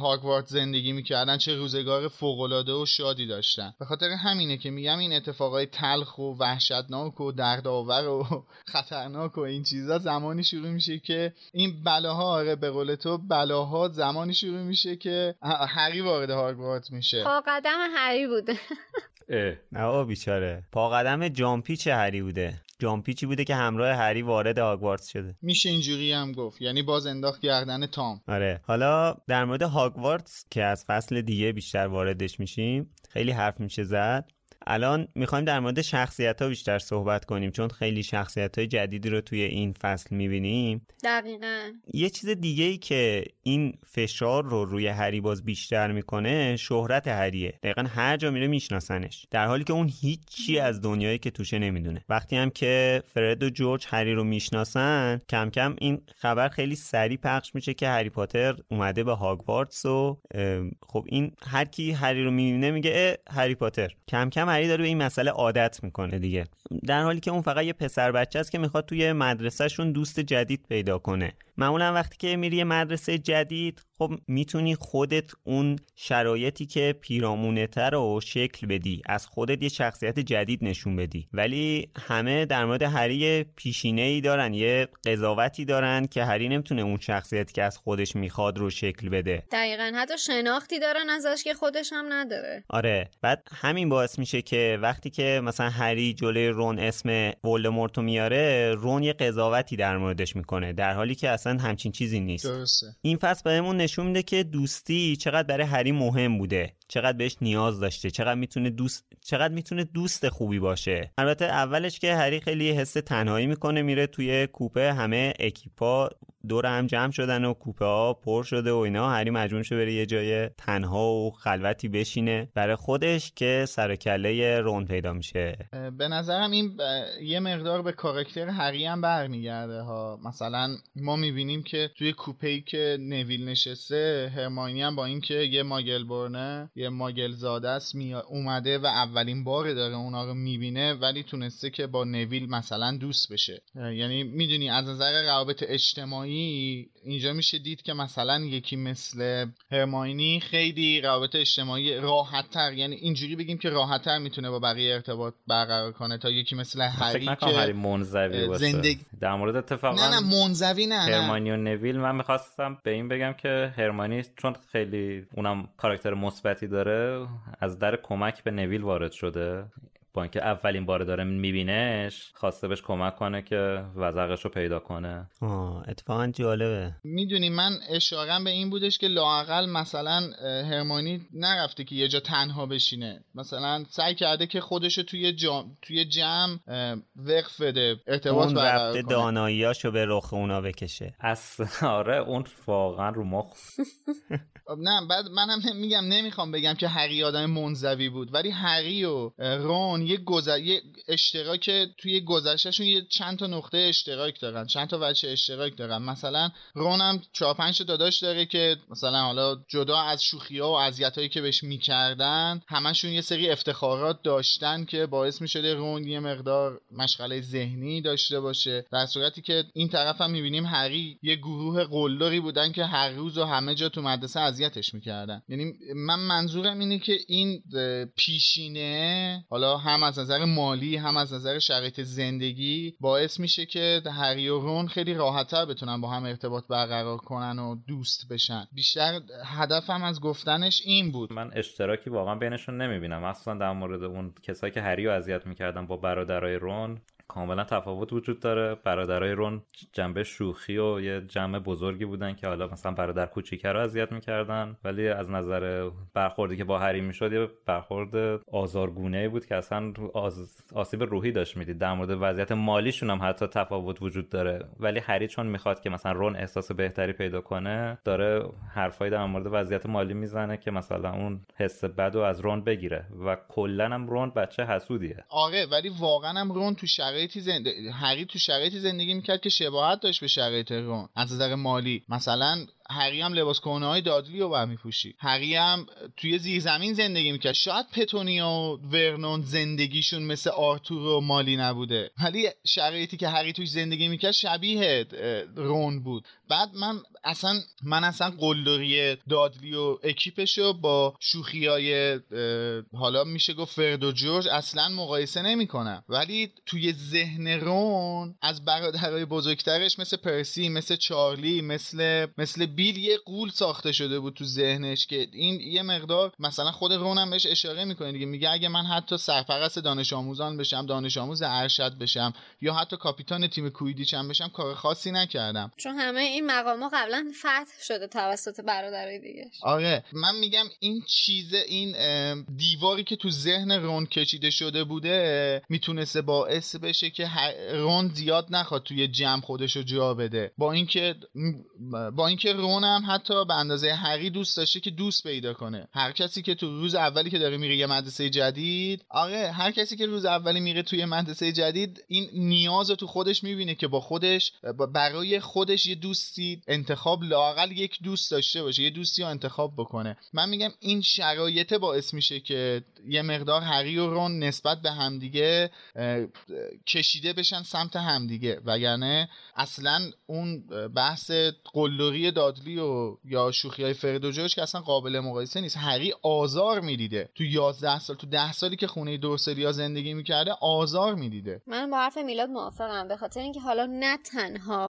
هاگوارتس زندگی می‌کردن چه روزگار فوقالعاده و شادی داشتن. به خاطر همینه که میگم این اتفاقای تلخ و وحشتناک و دردآور و خطرناک و این چیزا زمانی شروع میشه که این بلاها آره به قول تو بلاها زمانی شروع میشه که هری وارد هاگوارتس میشه. پا قدم هری بوده. نه بیچاره. پا قدم جامپیچ هری بوده. جامپیچی بوده که همراه هری وارد هاگوارتس شده. میشه اینجوری هم گفت. یعنی باز انداخت گردن تام. آره. حالا در مورد هاگوارتس که از فصل دیگه بیشتر واردش میشیم خیلی حرف میشه زد. الان می‌خوایم در مورد شخصیت ها بیشتر صحبت کنیم چون خیلی شخصیت های جدیدی رو توی این فصل می‌بینیم. دقیقا. یه چیز دیگه ای که این فشار رو روی هری باز بیشتر می‌کنه شهرت هریه. دقیقا هر جا میره میشناسنش. در حالی که اون هیچی از دنیایی که توشه نمی‌دونه. وقتی هم که فرد و جورج هری رو می‌شناسن کم کم این خبر خیلی سریع پخش میشه که هری پاتر اومده به هاگوارتس و خب این هر کی هری رو می‌بینه میگه هری پاتر. کم کم هری داره به این مسئله عادت می‌کنه دیگه. در حالی که اون فقط یه پسر بچه است که می‌خواد توی مدرسهشون دوست جدید پیدا کنه. معمولا وقتی که میری یه مدرسه جدید خب می‌تونی خودت اون شرایطی که پیرامونه تر رو شکل بدی از خودت یه شخصیت جدید نشون بدی. ولی همه در مورد هری پیشینه ای دارن یه قضاوتی دارن که هری نمی‌تونه اون شخصیتی که از خودش می‌خواد رو شکل بده. دقیقا حتی شناختی دارن ازش که خودش هم نداره. آره بعد همین باعث میشه که وقتی که مثلا هری جلوی رون اسم ولدمورتو میاره رون یه قضاوتی در موردش می‌کنه در حالی که اصلا همچین چیزی نیست. درسته. این فصل بهمون نشون میده که دوستی چقدر برای هری مهم بوده. چقدر بهش نیاز داشته. چقدر می‌تونه دوست چقدر می‌تونه دوست خوبی باشه. البته اولش که هری خیلی حس تنهایی می‌کنه میره توی کوپه همه اکیپا دور هم جمع شدن و کوپه ها پر شده و اینا. هری مجبور شده بره یه جای تنها و خلوتی بشینه. برای خودش که سر کله رون پیدا میشه. به نظرم این یه مقدار به کاراکتر هری هم برمیگرده ها. مثلا ما می‌بینیم که توی کوپه ای که نویل نشسته هرماینی هم با اینکه یه ماگل برنه یه ماگل زاده است اومده و اولین بار داره اونا رو می‌بینه ولی تونسته که با نویل مثلا دوست بشه. یعنی می‌دونی از نظر روابط اجتماعی اینجا میشه دید که مثلا یکی مثل هرماینی خیلی روابط اجتماعی راحت تر یعنی اینجوری بگیم که راحت تر می‌تونه با بقیه ارتباط برقرار کنه تا یکی مثل هری که منزوی زندگی در مورد اتفاقا نه نه منزوی نه هرمانی و نویل من می‌خواستم به این بگم که هرمانی چون خیلی اونم کاراکتر مثبتی داره از در کمک به نویل وارد شده. با اینکه اولین بار داره میبینش خواسته بهش کمک کنه که وزقش رو پیدا کنه. آه اتفاقا جالبه. می‌دونی من اشارم به این بودش که لاقل مثلا هرمانی نرفته که یه جا تنها بشینه. مثلا سعی کرده که خودش رو توی جام توی جمع وقف بده ارتباط اون رفته داناییاشو به رخ اونا بکشه. از آره اون واقعا رو مخ. نه بعد منم میگم نمی‌خوام بگم که هری آدم منزوی بود ولی هری و رون یه گذر... یه اشتراک توی گذشتهشون یه چند تا نقطه اشتراک دارن چند تا وجه اشتراک دارن. مثلا رون هم چهار پنج تا داداش داره که مثلا حالا جدا از شوخی ها و اذیت هایی که بهش می‌کردن همشون یه سری افتخارات داشتن که باعث می‌شده رون یه مقدار مشغله ذهنی داشته باشه. در صورتی که این طرف هم می‌بینیم هری یه گروه قلدری بودن که هر روز و همه جا تو مدرسه اذیتش می‌کردن. یعنی من منظورم اینه که این پیشینه حالا هم از نظر مالی هم از نظر شرایط زندگی باعث میشه که هری و رون خیلی راحتتر بتونن با هم ارتباط برقرار کنن و دوست بشن. بیشتر هدفم از گفتنش این بود. من اشتراکی واقعا بینشون نمی‌بینم. اصلا در مورد اون کسایی که هری رو اذیت می‌کردن با برادرای رون کاملا تفاوت وجود داره. برادرای رون جنبه شوخی و یه جمع بزرگی بودن که حالا مثلا برادر کوچیکه رو اذیت می‌کردن. ولی از نظر برخوردی که با هری می‌شد یه برخورد آزارگونه بود که اصلا. آسیب روحی داشت می‌دید. در مورد وضعیت مالیشون هم حتی تفاوت وجود داره. ولی هری چون می‌خواد که مثلا رون احساس بهتری پیدا کنه داره حرفایی در مورد وضعیت مالی می‌زنه که مثلا اون حس بد و از رون بگیره. و کلا هم رون بچه حسودیه. آره ولی واقعا هم رون تو شرایطی زندگی هری تو شرایطی زندگی می‌کرد که شباهت داشت به شرایط رون از نظر مالی. مثلا هری هم لباس کهنه های دادلی رو برمیپوشید هری هم توی زیرزمین زندگی می‌کرد. شاید پتونیا و ورنون زندگیشون مثل آرتور و مالی نبوده. ولی شرایطی که هری توش زندگی می‌کرد شبیه رون بود. بعد من اصلا من اصلا قلدری دادلی و اکیپش رو با شوخی های حالا میشه گفت فرد و جورج اصلا مقایسه نمی‌کنم. ولی توی ذهن رون از برادرهای بزرگترش مثل پرسی مثل چارلی مثل مثل بیل یه قول ساخته شده بود تو ذهنش که این یه مقدار مثلا خود رونم بهش اشاره می‌کنه دیگه. میگه اگه من حتی سرپرست دانش آموزان بشم دانش آموز ارشد بشم یا حتی کاپیتان تیم کویدیچم بشم کار خاصی نکردم. چون همه این مقام قبلا فتح شده توسط برادرای دیگه آره من میگم این چیز این دیواری که تو ذهن رون کشیده شده بوده می‌تونسته باعث بشه که رون زیاد نخواد توی جمع خودش رو جا بده. با اینکه با اینکه رون هم حتی به اندازه هری دوست داشته که دوست پیدا کنه. هر کسی که تو روز اولی که داره میره یه مدرسه جدید آره هر کسی که روز اولی میره توی مدرسه جدید این نیاز تو خودش می‌بینه که با خودش برای خودش یه دوستی انتخاب لاقل یک دوست داشته باشه یه دوستی رو انتخاب بکنه. من میگم این شرایط باعث میشه که یه مقدار هری و رون نسبت به همدیگه کشیده بشن سمت همدیگه. وگرنه اصلا اون بحث قلدری دادلی و یا شوخی های فرد و جوش که اصلا قابل مقایسه نیست. هری آزار می‌دیده. تو 11 سال تو 10 سالی که خونه ها زندگی می‌کرده آزار می‌دیده. من با حرف میلاد موافقم. به خاطر اینکه حالا نه تنها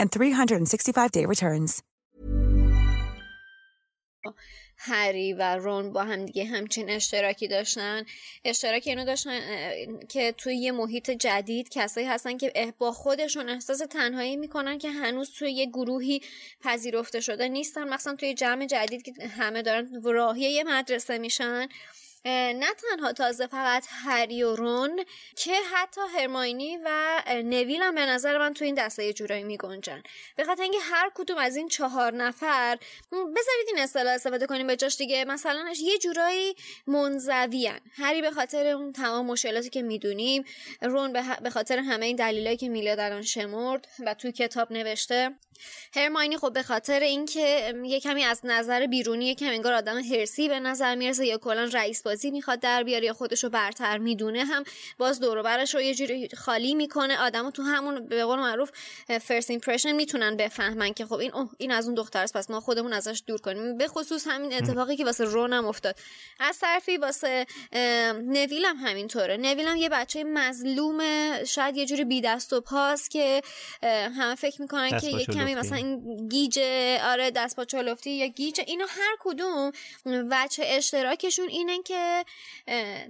and 365-day returns. هری و رون با هم دیگه همچین اشتراکی داشتن. اشتراک اینو داشتن که توی یه محیط جدید کسایی هستن که با خودشون احساس تنهایی می‌کنن که هنوز توی یه گروهی پذیرفته شده نیستن. مثلا توی جمع جدید که همه دارن راهی یه مدرسه میشن. نه تنها تازه فقط هری و رون که حتی هرماینی و نویل هم به نظر من تو این دسته یه جورایی میگنجن. به خاطر اینکه هر کدوم از این چهار نفر بذارید این اصطلاح استفاده کنیم به جاش دیگه. مثلا یه جورایی منزویان هری به خاطر اون تمام مشکلاتی که می‌دونیم رون به خاطر همه این دلایلی که میلاد الان شمرد و توی کتاب نوشته هرماینی خب به خاطر اینکه یه کمی از نظر بیرونی یه کمی انگار آدم حرصی به نظر می‌رسه یا کلا رئیس بازی می‌خواد در بیاره یا خودش رو برتر می‌دونه هم باز دور برش رو یه جوری خالی می‌کنه. آدمو تو همون به قول معروف first impression می‌تونن بفهمن که خب این این از اون دختراست پس ما خودمون ازش دور کنیم. به خصوص همین اتفاقی که واسه رون هم افتاد. از طرفی واسه نویل هم همینطوره. نویل هم یه بچه مظلوم شاید یه جوری بی دست و پاس که همه فکر می‌کنن که یه کمی مثلا این گیجه آره دست پا چلفتی یا گیجه اینا هر کدوم وچه اشتراکشون اینه که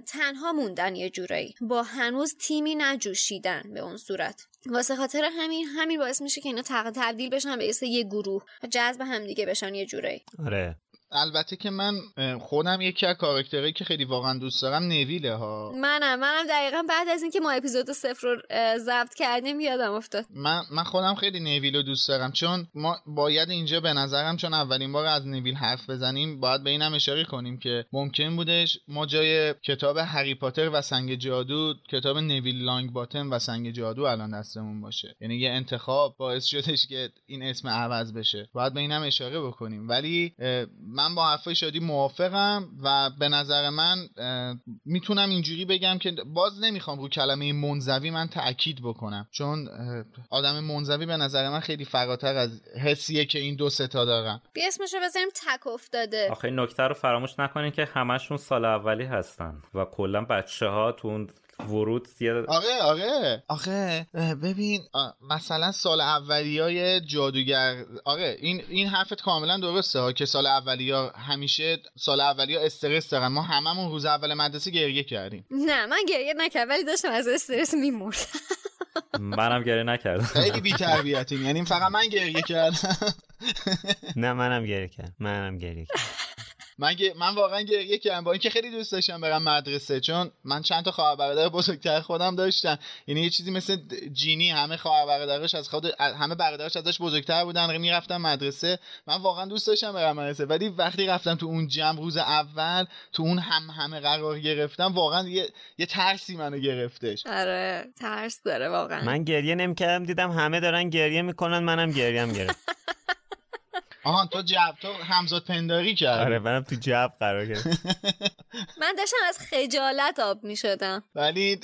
تنها موندن یه جورایی. با هنوز تیمی نجوشیدن به اون صورت. واسه خاطر همین همین باعث میشه که اینا تبدیل بشن به یه گروه. جذب همدیگه بشن یه جورایی. آره. البته که من خودم یکی از کاراکترهایی که خیلی واقعا دوست دارم نویله ها. منم منم دقیقا بعد از اینکه ما اپیزود صفر رو ضبط کردیم یادم افتاد. من من خودم خیلی نویل رو دوست دارم چون ما باید اینجا به نظرم چون اولین بار از نویل حرف بزنیم باید به اینم اشاره کنیم که ممکن بودش ما جای کتاب هری پاتر و سنگ جادو کتاب نویل لانگ باتن و سنگ جادو الان دستمون باشه. یعنی یه انتخاب باعث شدش که این اسم عوض بشه. باید به اینم اشاره بکنیم. ولی من من با حرفای شادی موافقم و به نظر من می‌تونم اینجوری بگم که باز نمی‌خوام رو کلمه منزوی من تاکید بکنم. چون آدم منزوی به نظر من خیلی فراتر از حسیه که این دو ستا دارن. بی اسمشو بذاریم تک افتاده. آخه نکته رو فراموش نکنین که همشون سال اولی هستن و کلا بچه ها تو اون ورود آره آره. آخه ببین مثلا سال اولیای جادوگر آره این این حرفت کاملا درسته ها که سال اولیا همیشه سال اولیا استرس دارن. ما هممون روز اول مدرسه گریه کردیم. نه من گریه نکردم ولی داشتم از استرس میمردم. منم گریه نکردم. خیلی بی تربیتیم یعنی فقط من گریه کردم. نه منم گریه کردم. منم گریه کردم. من من واقعا گریه کردم با اینکه خیلی دوست داشتم برم مدرسه چون من چند تا خواهر برادر بزرگتر خودم داشتم. یعنی یه چیزی مثل جینی همه خواهر برادرش از خود همه برادرش ازش بزرگتر بودن می‌رفتم مدرسه. من واقعا دوست داشتم برم مدرسه ولی وقتی رفتم تو اون جمع روز اول تو اون هم همه قرار گرفتم واقعا یه, یه ترسی منو گرفتش. آره ترس داره واقعا. من گریه نمی‌کردم دیدم همه دارن گریه می‌کنن منم گریم گرفت آهان تو جب تو همزاد پنداری کردی. آره منم تو جب قرار گرفت من داشتم از خجالت آب می شدم ولی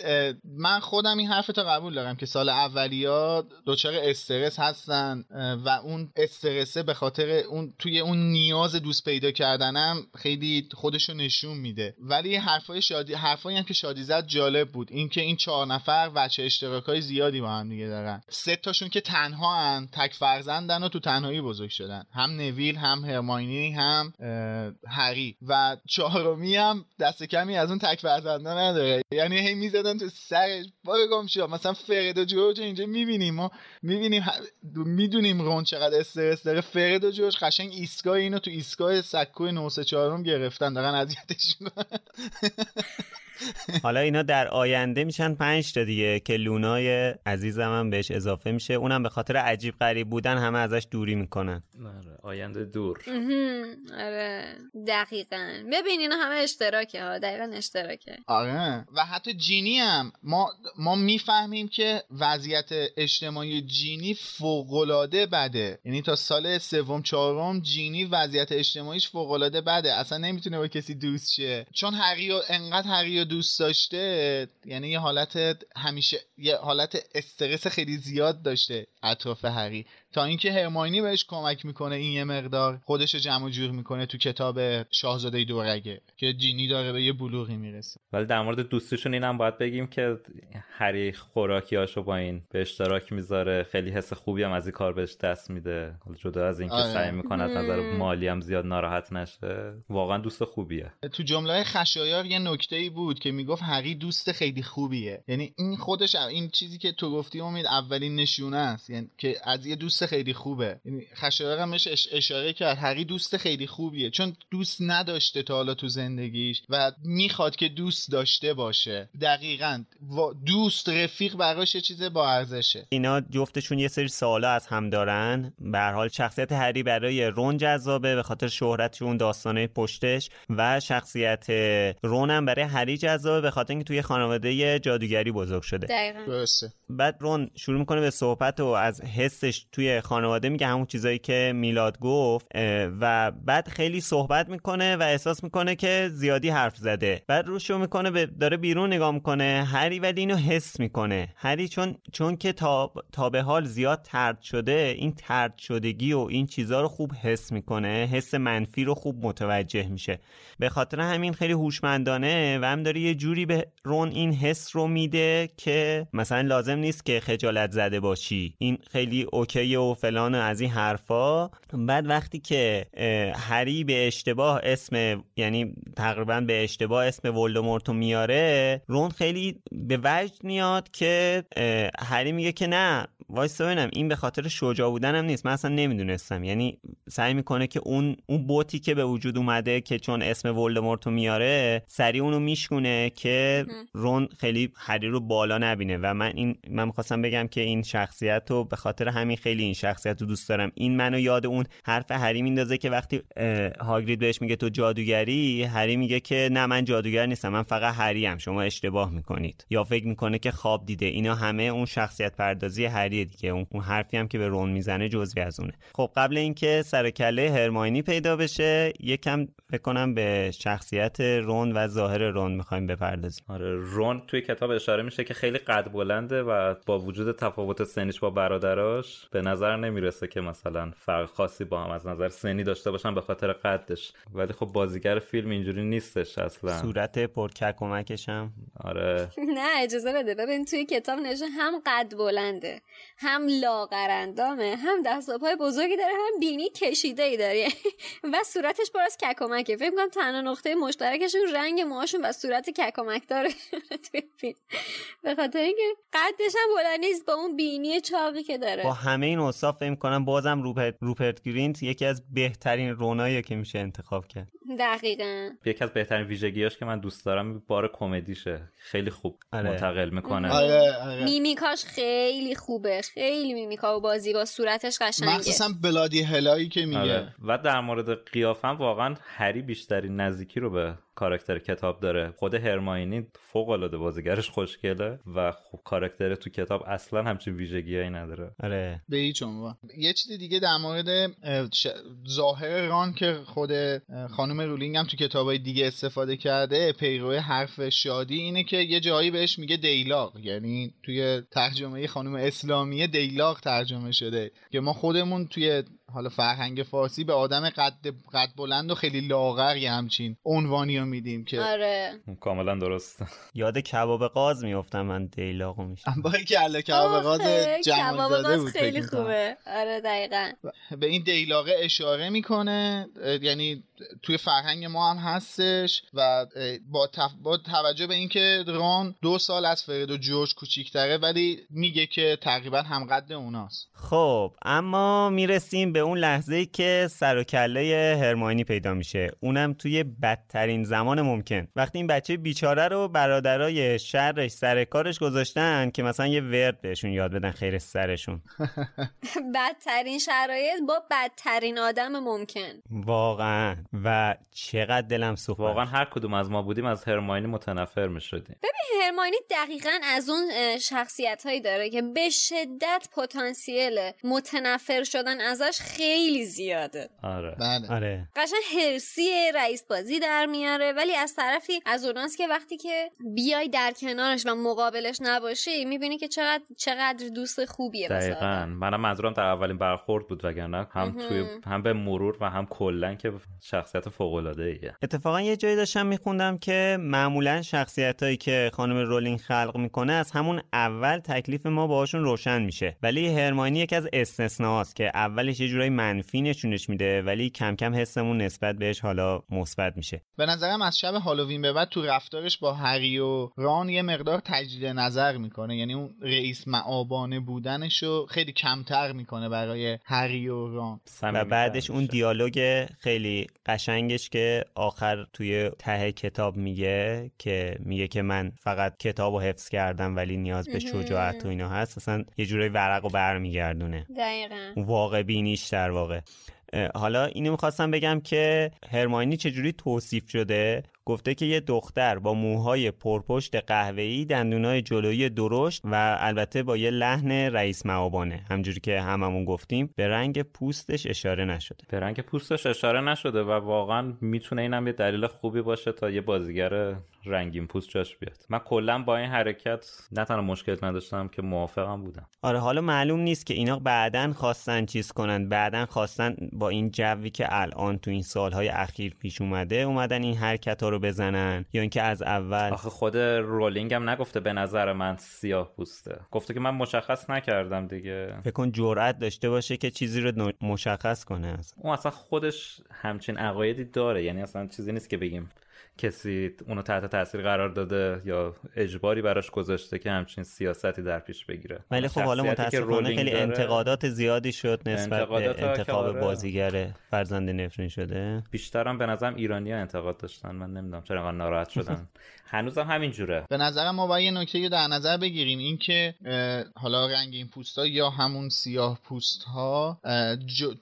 من خودم این حرف تا قبول دارم که سال اولیا دچار استرس هستن و اون استرسه به خاطر اون توی اون نیاز دوست پیدا کردنم خیلی خودشو نشون میده. ولی حرفای شادی حرفایی هم که شادی زد جالب بود. اینکه این چهار نفر بچه اشتراکای زیادی با هم دیگه دارن. سه تاشون که تنها هن تک فرزندن و تو تنهایی بزرگ شدن. هم نویل هم هرماینی هم هری. و چهارمی هم دست کمی از اون تک فرزنده نداره. یعنی هی می‌زدن تو سرش باره گم شد مثلا فرد و جورج اینجا می‌بینیم. ما می‌بینیم می‌دونیم رون چقدر استرس داره. فرد و جورج قشنگ ایستگاه اینو تو ایستگاه سکوی 934 گرفتن. دارن اذیتش حالا اینا در آینده میشن پنج تا دیگه که لونای عزیزم هم بهش اضافه میشه. اونم به خاطر عجیب غریب بودن همه ازش دوری می‌کنن. آره آینده دور. آره. دقیقا. ببین اینا همه اشتراکه ها. دقیقا اشتراکه. آره. و حتی جینی هم. ما ما می‌فهمیم که وضعیت اجتماعی جینی فوقالعاده بده. یعنی تا سال سوم چهارم جینی وضعیت اجتماعیش فوقالعاده بده. اصلا نمی‌تونه با کسی دوست شه. چون هری انقدر دوست داشته یعنی یه حالت همیشه یه حالت استرس خیلی زیاد داشته اطراف هری تا اینکه هرماینی بهش کمک می‌کنه این یه مقدار خودش جمع جور می‌کنه تو کتاب شاهزاده دورگه که جینی داره به یه بلوغی می‌رسه. ولی در مورد دوستشون اینم باید بگیم که هری خوراکیاشو با این به اشتراک می‌ذاره. خیلی حس خوبی هم از این کار بهش دست میده. جدا از اینکه آره. سعی می‌کنه از نظر مالی هم زیاد ناراحت نشه واقعا دوست خوبیه. تو جمله خشایار یه نکته ای بود که می‌گفت هری دوست خیلی خوبیه. یعنی این خودش این چیزی که تو گفتی امید اولین نشونه است. یعنی که از یه دوست خیلی خوبه. یعنی هم اشاره کرد. هری دوست خیلی خوبیه. چون دوست نداشته تا حالا تو زندگیش و می‌خواد که دوست داشته باشه. دقیقا. دوست رفیق براش یه چیز با ارزشه. اینا جفتشون یه سری سوالا از هم دارن. به حال شخصیت هری برای رون جذابه به خاطر شهرتشون داستانه پشتش و شخصیت رون هم برای هری جذابه به خاطر اینکه توی خانواده جادوگری بزرگ شده. دقیقاً. بعد رون شروع می‌کنه به صحبت و از حسش توی خانواده میگه همون چیزایی که میلاد گفت و بعد خیلی صحبت می‌کنه و احساس می‌کنه که زیادی حرف زده. بعد روشو می‌کنه به داره بیرون نگاه می‌کنه. هری ولی اینو حس می‌کنه. هری چون چون که تا, تا به حال زیاد ترد شده این ترد شدگی و این چیزا رو خوب حس می‌کنه. حس منفی رو خوب متوجه میشه. به خاطر همین خیلی هوشمندانه و هم داره یه جوری به رون این حس رو میده که مثلا لازم نیست که خجالت زده باشی. این خیلی اوکی فلان و از این حرفا. بعد وقتی که هری به اشتباه اسم یعنی تقریبا به اشتباه اسم ولدمورتو میاره رون خیلی به وجد میاد که هری میگه که نه وایسا ببینم این به خاطر شجاع بودنم نیست. من اصلا نمی‌دونستم. یعنی سعی می‌کنه که اون اون بوتی که به وجود اومده که چون اسم ولدمورتو میاره سری اونو میشکونه که رون خیلی هری رو بالا نبینه. و من این من می‌خواستم بگم که این شخصیت رو به خاطر همین خیلی این شخصیت رو دوست دارم. این منو یاد اون حرف هری میندازه که وقتی هاگرید بهش میگه تو جادوگری هری میگه که نه من جادوگر نیستم من فقط هری ام شما اشتباه می‌کنید. یا فکر می‌کنه که خواب دیده. اینا همه اون شخصیت پردازی هری اصلی دیگه. اون حرفی هم که به رون می‌زنه جزوی از اونه. خب قبل اینکه سر کله هرماینی پیدا بشه یکم فکر کنم به شخصیت رون و ظاهر رون می‌خوایم بپردازیم. آره رون توی کتاب اشاره میشه که خیلی قد بلنده و با وجود تفاوت سنیش با برادراش به نظر نمی‌رسه که مثلا فرق خاصی با هم از نظر سنی داشته باشن به خاطر قدش. ولی خب بازیگر فیلم اینجوری نیستش اصلا. صورت پرکک هم. آره. نه اجازه بده. ببین توی کتاب نشه هم قد بلنده. هم لاغرندامه هم دست و پای بزرگی داره هم بینی کشیده ای داره. و صورتش پر از ککمکه. فکر کنم تنها نقطه مشترکشون رنگ موهاشون و صورت ککمک داره توی فیلم. به خاطر اینکه قدش هم بلند نیست با اون بینی چاقی که داره. با همه این اوصاف فکر کنم بازم روپرت, روپرت گرینت یکی از بهترین رونایی که میشه انتخاب کرد. دقیقا. یکی از بهترین ویژگیاش که من دوست دارم بار کمدیشه. خیلی خوب آره. منتقل می‌کنه آره، آره. میمیکاش خیلی خوبه خیلی میمیکا و بازی با صورتش قشنگه مخصوصا بلادی هلایی که میگه آره. و در مورد قیافم واقعا هری بیشترین نزدیکی رو به کاراکتر کتاب داره. خود هرماینی فوق العاده بازیگرش خوشگله و خب کاراکتر تو کتاب اصلا همچین ویژگیایی نداره. آره. به هیچ یه چیز دیگه در مورد ظاهر ران که خود خانم رولینگ هم تو کتابای دیگه استفاده کرده پیرو حرف شادی اینه که یه جایی بهش میگه دیلاق یعنی توی ترجمه خانم اسلامی دیلاق ترجمه شده که ما خودمون توی حالا فرهنگ فارسی به آدم قد قد بلند و خیلی لاغر یه همچین عنوانی رو میدیم که آره. کاملا درست. یاد کباب قاز میافتم من دیلاقو میشم. با کله کباب قاز جمال بود خیلی خوبه. آره دقیقا. به این دیلاقه اشاره می‌کنه یعنی توی فرهنگ ما هم هستش و با, با توجه به اینکه ران دو سال از فرید و جوش کوچیکتره ولی میگه که تقریبا هم قد اوناست. خب اما می‌رسیم به اون لحظه ای که سر و کله هرماینی پیدا میشه. اونم توی بدترین زمان ممکن. وقتی این بچه بیچاره رو برادرای شرش سر کارش گذاشتن که مثلا یه ورد بهشون یاد بدن خیر سرشون. بدترین شرایط با بدترین آدم ممکن. واقعا. و چقدر دلم سوخت. واقعا هر کدوم از ما بودیم از هرماینی متنفر می‌شدیم. ببین هرماینی دقیقا از اون شخصیت هایی داره که به شدت پتانسیل متنفر شدن ازش خیلی زیاده. آره. بله. آره. قشن هرسی رئیس بازی در میاره ولی از طرفی از اوناست که وقتی که بیای در کنارش و مقابلش نباشی می‌بینی که چقدر چقدر دوست خوبیه دقیقا. منم منظورم در اولین برخورد بود وگرنه. هم توی هم به مرور و هم کلا که شخصیت فوق العاده ایه اتفاقا یه جایی داشتم میخوندم که معمولا شخصیت هایی که خانم رولینگ خلق می‌کنه از همون اول تکلیف ما باهاشون روشن میشه. ولی هرمانی یکی از استثناست که اولش یه جورایی منفی نشونش میده ولی کم کم حسمون نسبت بهش حالا مثبت میشه. به نظرم از شب هالووین به بعد تو رفتارش با هری و ران یه مقدار تجدید نظر می‌کنه. یعنی اون رئیس معابانه بودنشو خیلی کمتر می‌کنه برای هری و ران. و بعدش اون دیالوگ خیلی قشنگش که آخر توی ته کتاب میگه که میگه که من فقط کتاب رو حفظ کردم ولی نیاز به شجاعت و اینا هست. اصلا یه جورایی ورق و برمیگردونه. دقیقا. واقع بینیش در واقع. حالا اینو می‌خواستم بگم که هرماینی چجوری توصیف شده؟ گفته که یه دختر با موهای پرپشت قهوه‌ای دندونای جلویی درشت و البته با یه لحن رئیس معابانه. همجوری که هممون گفتیم به رنگ پوستش اشاره نشده. به رنگ پوستش اشاره نشده و واقعا می‌تونه اینم یه دلیل خوبی باشه تا یه بازیگر رنگین پوست جاش بیاد. من کلا با این حرکت نه تنها مشکل نداشتم که موافقم بودم. آره حالا معلوم نیست که اینا بعدا خواستن چیز کنن. بعدا خواستن با این جوی که الان تو این سالهای اخیر پیش اومده اومدن این حرکت ها رو بزنن یا اینکه از اول آخه خود رولینگ هم نگفته به نظر من سیاه پوسته. گفته که من مشخص نکردم دیگه. فکر کن جرأت داشته باشه که چیزی رو مشخص کنه اون اصلا خودش همچین عقایدی داره. یعنی اصلا چیزی نیست که بگیم کسی اونو تحت تاثیر قرار داده یا اجباری براش گذاشته که همچین سیاستی در پیش بگیره؟ ولی خب حالا متاسفانه خیلی انتقادات زیادی شد نسبت به انتخاب آره. بازیگر فرزند نفرین شده. بیشترم به نظرم ایرانی ها انتقاد داشتن. من نمی‌دونم چرا ناراحت شدن. هنوزم همین جوره به نظرم ما باید یه نکته در نظر بگیریم. اینکه حالا رنگین پوستا یا همون سیاه پوست ها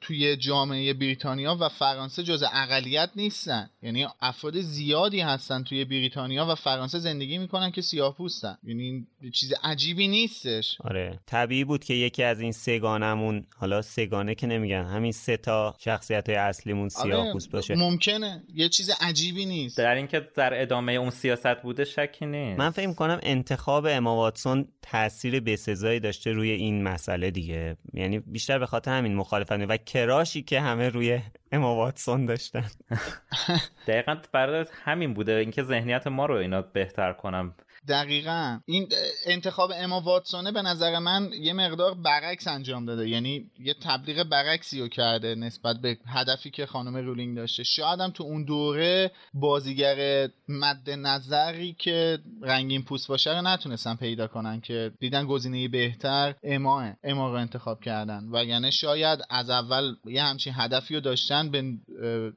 توی جامعه بریتانیا و فرانسه جز اقلیت نیستن. یعنی افراد زیاد زیادی هستن توی بریتانیا و فرانسه زندگی می‌کنن که سیاه پوستن یعنی چیز عجیبی نیستش. آره. طبیعی بود که یکی از این سگانمون حالا سگانه که نمیگن همین سه تا شخصیت های اصلیمون سیاه آره، پوست باشه. ممکنه. یه چیز عجیبی نیست. در اینکه در ادامه اون سیاست بوده شکی نیست. من فکر کنم انتخاب اما واتسون تاثیر بسزایی داشته روی این مسئله دیگه. یعنی بیشتر به خاطر همین مخالفت و کراشی که همه روی اما واتسون داشتن. دقیقا برای همین بوده اینکه ذهنیت ما رو اینا بهتر کنم. دقیقا. این انتخاب اما واتسونه به نظر من یه مقدار برعکس انجام داده. یعنی یه تبلیغ برعکسی رو کرده نسبت به هدفی که خانم رولینگ داشته. شاید هم تو اون دوره بازیگر مد نظری که رنگین پوست باشه رو نتونستن پیدا کنن که دیدن گزینه بهتر اماه اما رو انتخاب کردن. و یعنی شاید از اول یه همچین هدفی رو داشتن به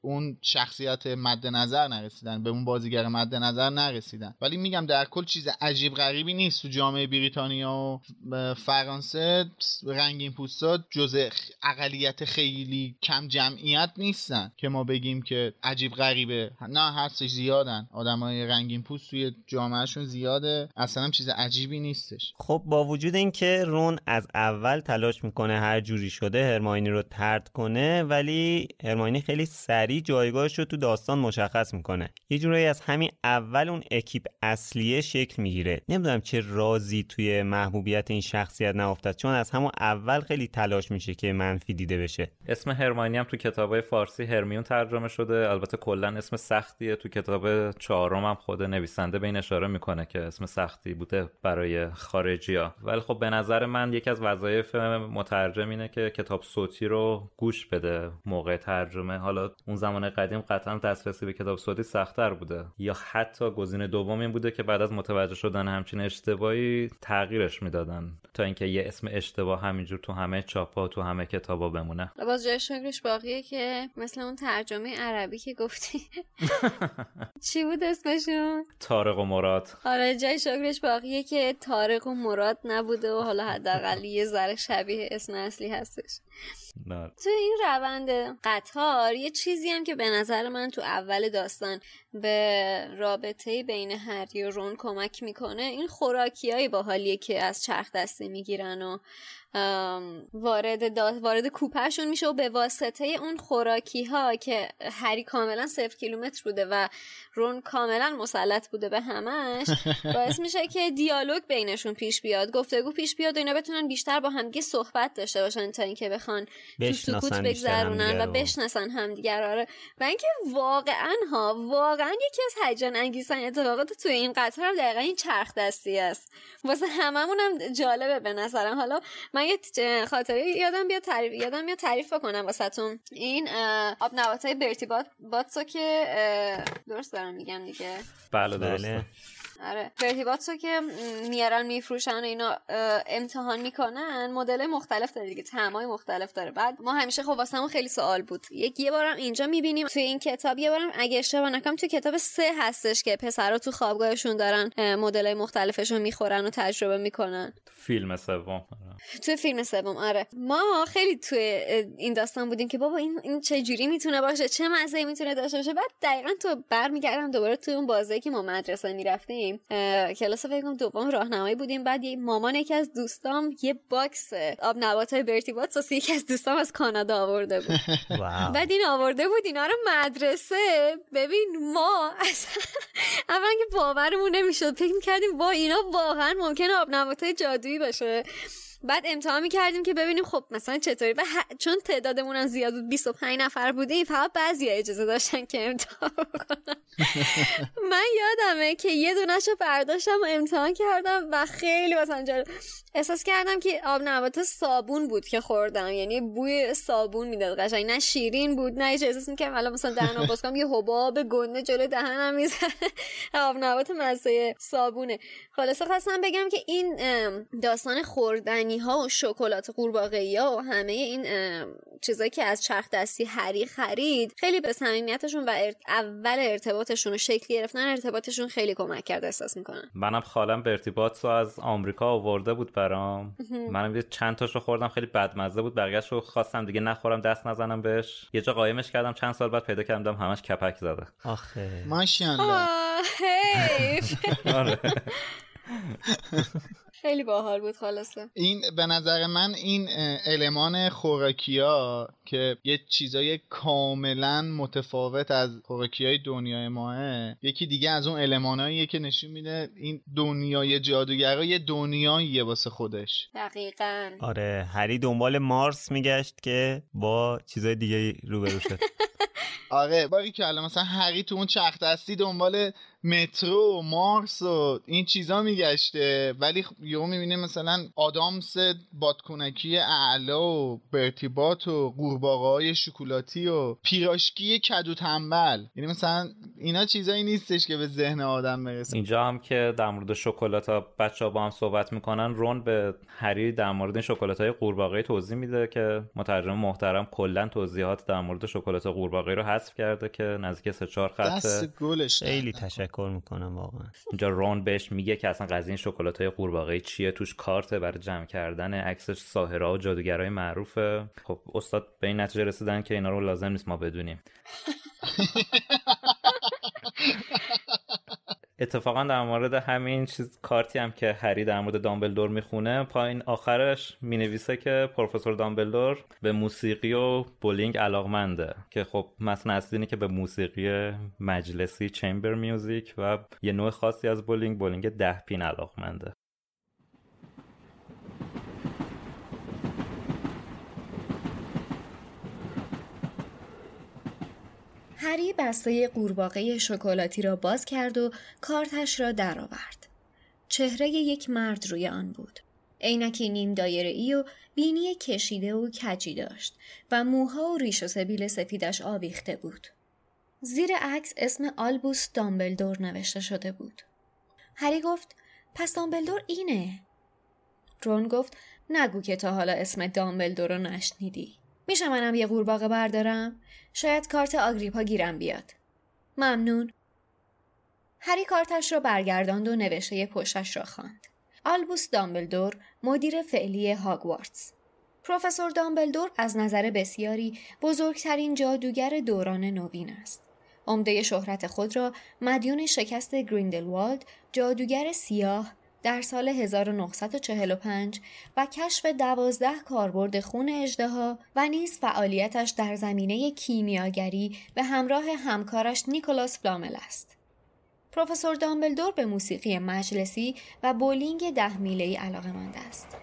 اون شخصیت مد نظر نرسیدن به اون بازیگر مد نظر نرسیدن. ولی میگم در کل چیز عجیب غریبی نیست تو جامعه بریتانیا و فرانسه. رنگین پوستا جزء اقلیت خیلی کم جمعیت نیستن که ما بگیم که عجیب غریبه. نه هستش زیادن. آدمای رنگین پوست توی جامعهشون زیاده. اصلا چیز عجیبی نیستش. خب با وجود اینکه رون از اول تلاش می‌کنه هر جوری شده هرماینی رو ترد کنه ولی هرماینی خیلی سریع جایگاهش رو تو داستان مشخص می‌کنه. یه جورایی از همین اول اون اکیپ اصلیه می‌گیره. نمی‌دونم چه رازی توی محبوبیت این شخصیت نافتد چون از همون اول خیلی تلاش میشه که منفی دیده بشه. اسم هرماینی هم تو کتابای فارسی هرمیون ترجمه شده. البته کلا اسم سختیه. تو کتاب چهارم هم خود نویسنده به این اشاره می‌کنه که اسم سختی بوده برای خارجی ها ولی خب به نظر من یکی از وظایف مترجم اینه که کتاب صوتی رو گوش بده. موقع ترجمه. حالا اون زمان قدیم قطعا دسترسی به کتاب صوتی سختتر بوده. یا حتی گزینه دوم این بوده که بعد از متوجه شدن همچین اشتباهی تغییرش می‌دادن تا اینکه یه اسم اشتباه همینجور تو همه چاپا تو همه کتابا بمونه. باز جای شکرش باقیه که مثل اون ترجمه عربی که گفتی. چی بود اسمشون؟ تارق و مراد. آره جای شکرش باقیه که تارق و مراد نبوده و حالا حداقل یه ذره شبیه اسم اصلی هستش. تو این روند قطار یه چیزی هم که به نظر من تو اول داستان به رابطه بین هری و رون کمک می‌کنه این خوراکیایی باحالیه که از چرخ دسته می‌گیرن و وارد وارد کوپهشون میشه و به واسطه اون خوراکی ها که هری کاملا صفر کیلومتر بوده و رون کاملا مسلط بوده به همش باعث میشه که دیالوگ بینشون پیش بیاد گفتگو پیش بیاد و اینا بتونن بیشتر با همدیگه صحبت داشته باشن تا اینکه بخوان تو سکوت بگذرونن و بشناسن همدیگه آره. و اینکه واقعا ها واقعا یکی از هیجان انگیزترین اتفاقات تو این قطار هم دقیقا این چرخ دستی است. واسه هممون هم جالبه به نظرم. حالا من یه خاطره یادم بیاد تعریف یادم بیاد تعریف بکنم واسهتون. این آب نباتای برتی باتسو که درست دارم میگم دیگه. بله درسته. آره. برتیباتو که میارن میفروشن و اینا امتحان می‌کنن مدل مختلف داره دیگه تمای مختلف داره. بعد ما همیشه خب واسمون خیلی سوال بود. یک یه بارم اینجا می‌بینیم توی این کتاب یه بارم اگه اشتباه نکنم توی کتاب سه هستش که پسرا تو خوابگاهشون دارن مدل مختلفشون می‌خورن و تجربه می‌کنن. فیلم سوم توی فیلم سوم آره. ما خیلی توی این داستان بودیم که بابا این این چه جوری می‌تونه باشه چه مزه می‌تونه داشته باشه. بعد دقیقا تو برمیگردم دوباره توی اون بازه‌ای که ما مدرسه می‌رفتیم. کلاس فکر کنم دوم راهنمایی بودیم. بعد یه مامان یکی از دوستام یه box آب نبات های برتی باتس یکی از دوستام از کانادا آورده بود. بعد این آورده بود اینا رو مدرسه. ببین ما اصلا اول که باورمون نمی‌شد. فکر می‌کردیم با اینا واقعا ممکنه آب نبات های جادویی باشه. بعد امتحان می‌کردیم که ببینیم خب مثلا چطوری. و چون تعدادمون هم زیاد بود 25 نفر بودیم فقط بعضی اجازه داشتن که امتحان کنن من یادمه که یه دونش رو برداشتم و امتحان کردم و خیلی مثلا احساس کردم که آب نبات صابون بود که خوردم. یعنی بوی صابون می‌داد قشنگ. نه شیرین بود نه هیچ احساس می‌کردم الان مثلا دهنم باز کنم. یه حباب گنده جلوی دهنم می‌زنه. آب نبات مزه صابونه. خلاصه خواستم بگم که این داستان خوردنی نوشیدنی ها و شکلات قورباغه ها و همه این چیزایی که از چرخ دستی هری خرید خیلی به صمیمیتشون و اول ارتباطشون و شکل گرفتن ارتباطشون خیلی کمک کرد احساس می‌کنم. منم خالم به ارتباط رو از آمریکا آورده بود برام. منم یه چند تاشو خوردم خیلی بدمزه بود بقیه‌اش رو خواستم دیگه نخورم دست نزنم بهش. یه جا قایمش کردم چند سال بعد پیدا کردم همش کپک زده. آخه. ماشاءالله. خیلی باحال بود خلاصه. این به نظر من این المان خوراکی ها که یه چیزای کاملا متفاوت از خوراکی های دنیای ماه یکی دیگه از اون الماناییه که نشون میده این دنیای جادوگرا یه دنیاییه واسه خودش. دقیقا. آره هری دنبال مارس میگشت که با چیزای دیگه روبرو شد. آره باری که الان مثلا هری تو اون چرخ دستی دنبال مترو و مارس و این چیزا میگشته ولی یهو می‌بینه مثلا آدامس بادکنکی اعلا و برتیبات و قورباغه های شکلاتی و پیراشکی کدو تنبل. یعنی مثلا اینا چیزایی نیستش که به ذهن آدم برسه. اینجا هم که در مورد شکلات ها بچه ها با هم صحبت می‌کنن رون به هری در مورد این شکلات های قورباغه توضیح میده که مترجم محترم کلا توضیحات در مورد شکلات قورباغه رو حذف کرده که نزدیک سه چهار خط دست گلش خیلی تشکر می‌کنم واقعا. اینجا رون بهش میگه که اصلا قضیه این شکلات های قورباغه چیه توش کارت برای جمع کردن عکس ساحرها و جادوگرای معروفه؟ خب استاد به این نتیجه رسیدن که اینا رو لازم نیست ما بدونیم. اتفاقا در مورد همین چیز کارتی هم که هری در مورد دامبلدور می‌خونه پایین آخرش می‌نویسه که پروفسور دامبلدور به موسیقی و بولینگ علاقمنده که خب مثلا اصلی که به موسیقی مجلسی chamber music و یه نوع خاصی از بولینگ بولینگ ده پین علاقمنده. هری بسته قورباغه شکلاتی را باز کرد و کارتش را درآورد. چهره یک مرد روی آن بود. عینکی نیم دایره ای و بینی کشیده و کجی داشت و موها و ریش و سبیل سفیدش آویخته بود. زیر عکس اسم آلبوس دامبلدور نوشته شده بود. هری گفت پس دامبلدور اینه. رون گفت نگو که تا حالا اسم دامبلدور رو نشنیدی. میشه منم یه قورباغه بردارم؟ شاید کارت آگریپا گیرم بیاد. ممنون. هری کارتش را برگرداند و نوشته پشتش را خواند. آلبوس دامبلدور مدیر فعلی هاگوارتس. پروفسور دامبلدور از نظر بسیاری بزرگترین جادوگر دوران نوین است. عمده شهرت خود را مدیون شکست گریندلوالد جادوگر سیاه در سال 1945 و کشف دوازده کاربرد خون اجدها و نیز فعالیتش در زمینه کیمیاگری به همراه همکارش نیکولاس فلامل است. پروفسور دامبلدور به موسیقی مجلسی و بولینگ ده میله علاقه مند است.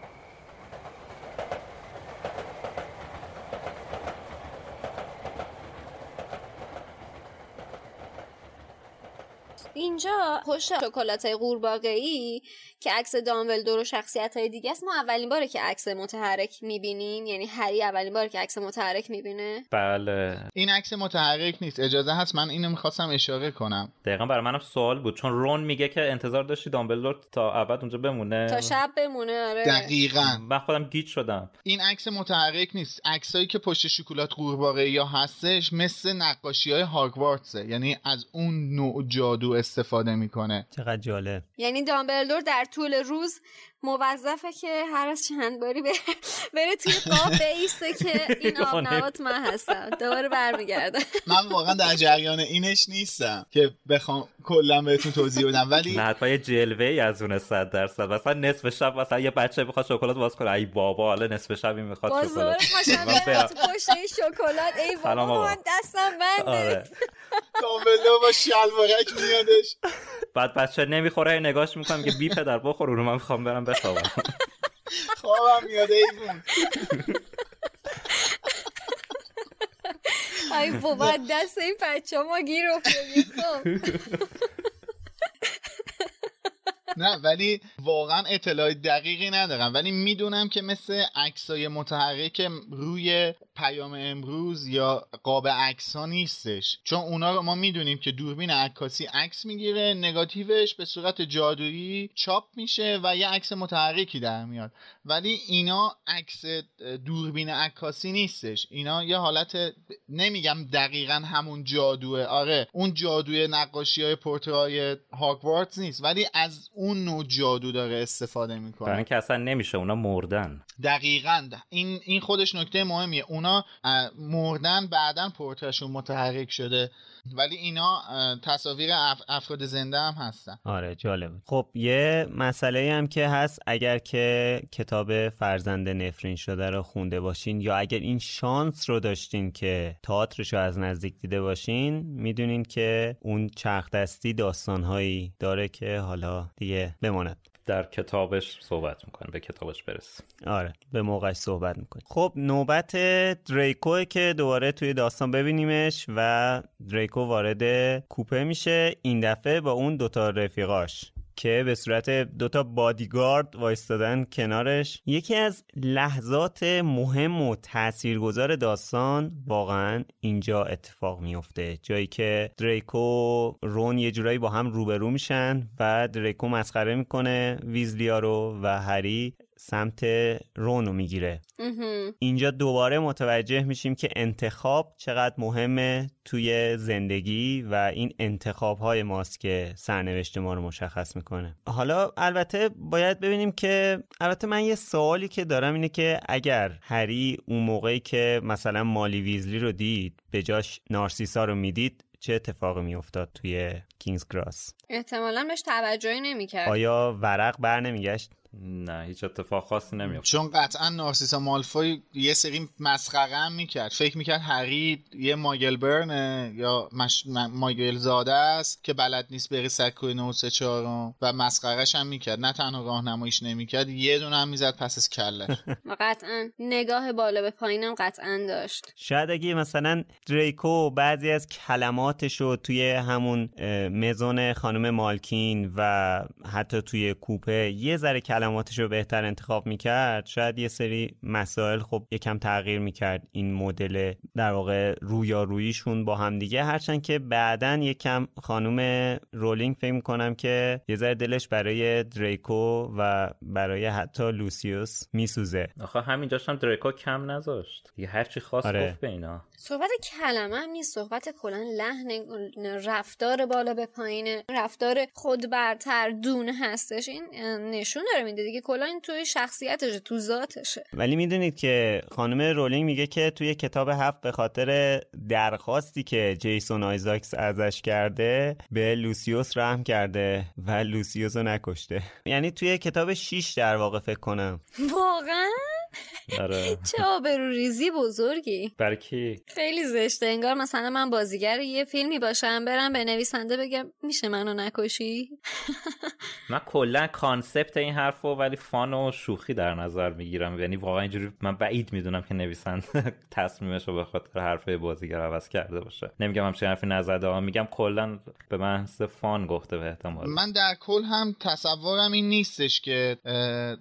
اینجا پشت شکلات قورباغه ای که عکس دامبلدور و شخصیت های دیگه است ما اولین باره که عکس متحرک می‌بینیم. یعنی هری اولین باره که عکس متحرک می‌بینه. بله. این عکس متحرک نیست. اجازه هست من اینو می‌خواستم اشاره کنم. دقیقا برای منم سوال بود. چون رون میگه که انتظار داشتی دامبلدور تا ابد اونجا بمونه. تا شب بمونه آره. دقیقا. من خودم گیج شدم. این عکس متحرک نیست. عکسایی که پشت شکلات قورباغه یا هستش مثل نقاشی های هاگوارتسه. یعنی از اون نوع جادو استفاده می‌کنه. چقدر جالب. یعنی دامبلدور در طول روز موظفه که هر از چند باری بره, بره توی قاب بیسته که این آب نبات من هستم دوباره برمیگرده من واقعا در جریان اینش نیستم که بخوام کلا بهتون توضیح بدم ولی نه حتما یه جلوه ای از اون 100 درصد. مثلا نصف شب مثلا یه بچه بخواد شکلات باز کنه. ای بابا حالا نصف شب این می‌خواد شکلات. تو پشت شکلات ای بابا من دستم بنده. آره. دامبلدور با شلوارک میادش. بعد بچه نمی‌خوره نگاش می‌کنم که بی پدر بخور رو من می‌خوام برم بخوابم. خوابم میاد ایوون ای بابا دست این بچه ما گیر افتادیم خب. نه ولی واقعا اطلاع دقیقی ندارم. ولی می‌دونم که مثل عکسای متحرک روی پیام امروز یا قاب عکس ها نیستش. چون اونا رو ما می‌دونیم که دوربین عکاسی عکس می‌گیره نگاتیوش به صورت جادویی چاپ میشه و یه عکس متحرکی در میاد. ولی اینا عکس دوربین عکاسی نیستش. اینا یه حالت نمیگم دقیقا همون جادوه. آره اون جادوی نقاشی های پورترای هاگوارتز نیست ولی از اون نوع جادو داره استفاده می‌کنه. برای اینکه اصلا نمیشه اونا مردن. دقیقا. این این خودش نکته مهمیه. اونا مردن بعدا پورترشون متحرک شده. ولی اینا تصاویر افراد زنده هم هستن. آره جالبه خب یه مسئله هم که هست اگر که کتاب فرزند نفرین شده رو خونده باشین یا اگر این شانس رو داشتین که تئاترش رو از نزدیک دیده باشین می‌دونین که اون چرخ دستی داستانهایی داره که حالا دیگه بماند. در کتابش صحبت می‌کنه به کتابش برس آره به موقعش صحبت می‌کنه. خب نوبت دریکو که دوباره توی داستان ببینیمش و دریکو وارد کوپه میشه. این دفعه با اون دوتا رفیقاش. که به صورت دوتا بادیگارد وایستادن کنارش. یکی از لحظات مهم و تاثیرگذار داستان واقعا اینجا اتفاق میفته جایی که دریکو رون یه جورایی با هم روبرو میشن و دریکو مسخره می‌کنه ویزلیا رو و هری. سمت رونو می‌گیره. اینجا دوباره متوجه میشیم که انتخاب چقدر مهمه توی زندگی و این انتخاب های ماست که سرنوشت ما رو مشخص می‌کنه. حالا البته باید ببینیم که البته من یه سوالی که دارم اینه که اگر هری اون موقعی که مثلا مالی ویزلی رو دید به جاش نارسیسا رو می‌دید چه اتفاقی میافتاد توی کینگز کراس؟ احتمالا بهش توجهی نمی‌کرد. آیا ورق بر نمیگشت؟ نه هیچ اتفاق خاصی نمیفته چون قطعا نارسیسا مالفوی یه سری مسخره هم می‌کرد. فکر می‌کرد هری یه ماگل برنه یا مش... ماگل زاده است که بلد نیست بری سکوی 934 و مسخرهش هم می‌کرد. نه تنها راهنماییش نمی‌کرد یه دونه هم می‌زد پس از کله. قطعا نگاه بالا به پایینم قطعا داشت. شاید اگه مثلا دریکو بعضی از کلماتش رو توی همون مزون خانم مالکین و حتی توی کوپه یه ذره کلماتش رو بهتر انتخاب می‌کرد شاید یه سری مسائل خب یکم تغییر می‌کرد این مدل در واقع رویاروییشون با هم دیگه. هرچند که بعدا یکم خانم رولینگ فکر می‌کنم که یه ذره دلش برای دریکو و برای حتی لوسیوس میسوزه. آخه همینجاش هم دریکو کم نذاشت. یه هرچی خواست آره. گفت به اینا. صحبت کلمه هم نیست صحبت کلا لحن رفتار بالا به پایین رفتار خود برتر دون هستش این نشون داره میده دیگه کلا این توی شخصیتشه تو ذاتشه. ولی می‌دونید که خانم رولینگ میگه که توی کتاب هفت به خاطر درخواستی که جیسون آیزاکس ازش کرده به لوسیوس رحم کرده و لوسیوس رو نکشته. یعنی توی کتاب 6 در واقع فکر کنم. واقعا؟ آره. چه آبروریزی بزرگی. برای کی خیلی زشته. انگار مثلا من بازیگر یه فیلمی باشم برم به نویسنده بگم میشه منو نکشی؟ من کلا concept این حرفو ولی fun و شوخی در نظر می‌گیرم. یعنی واقعا اینجوری من بعید می‌دونم که نویسنده تصمیمش رو به خاطر حرفه بازیگر عوض کرده باشه. نمیگم همچین حرفی نزده میگم کلا به محض fun گفته به احتمال. من در کل هم تصورم این نیستش که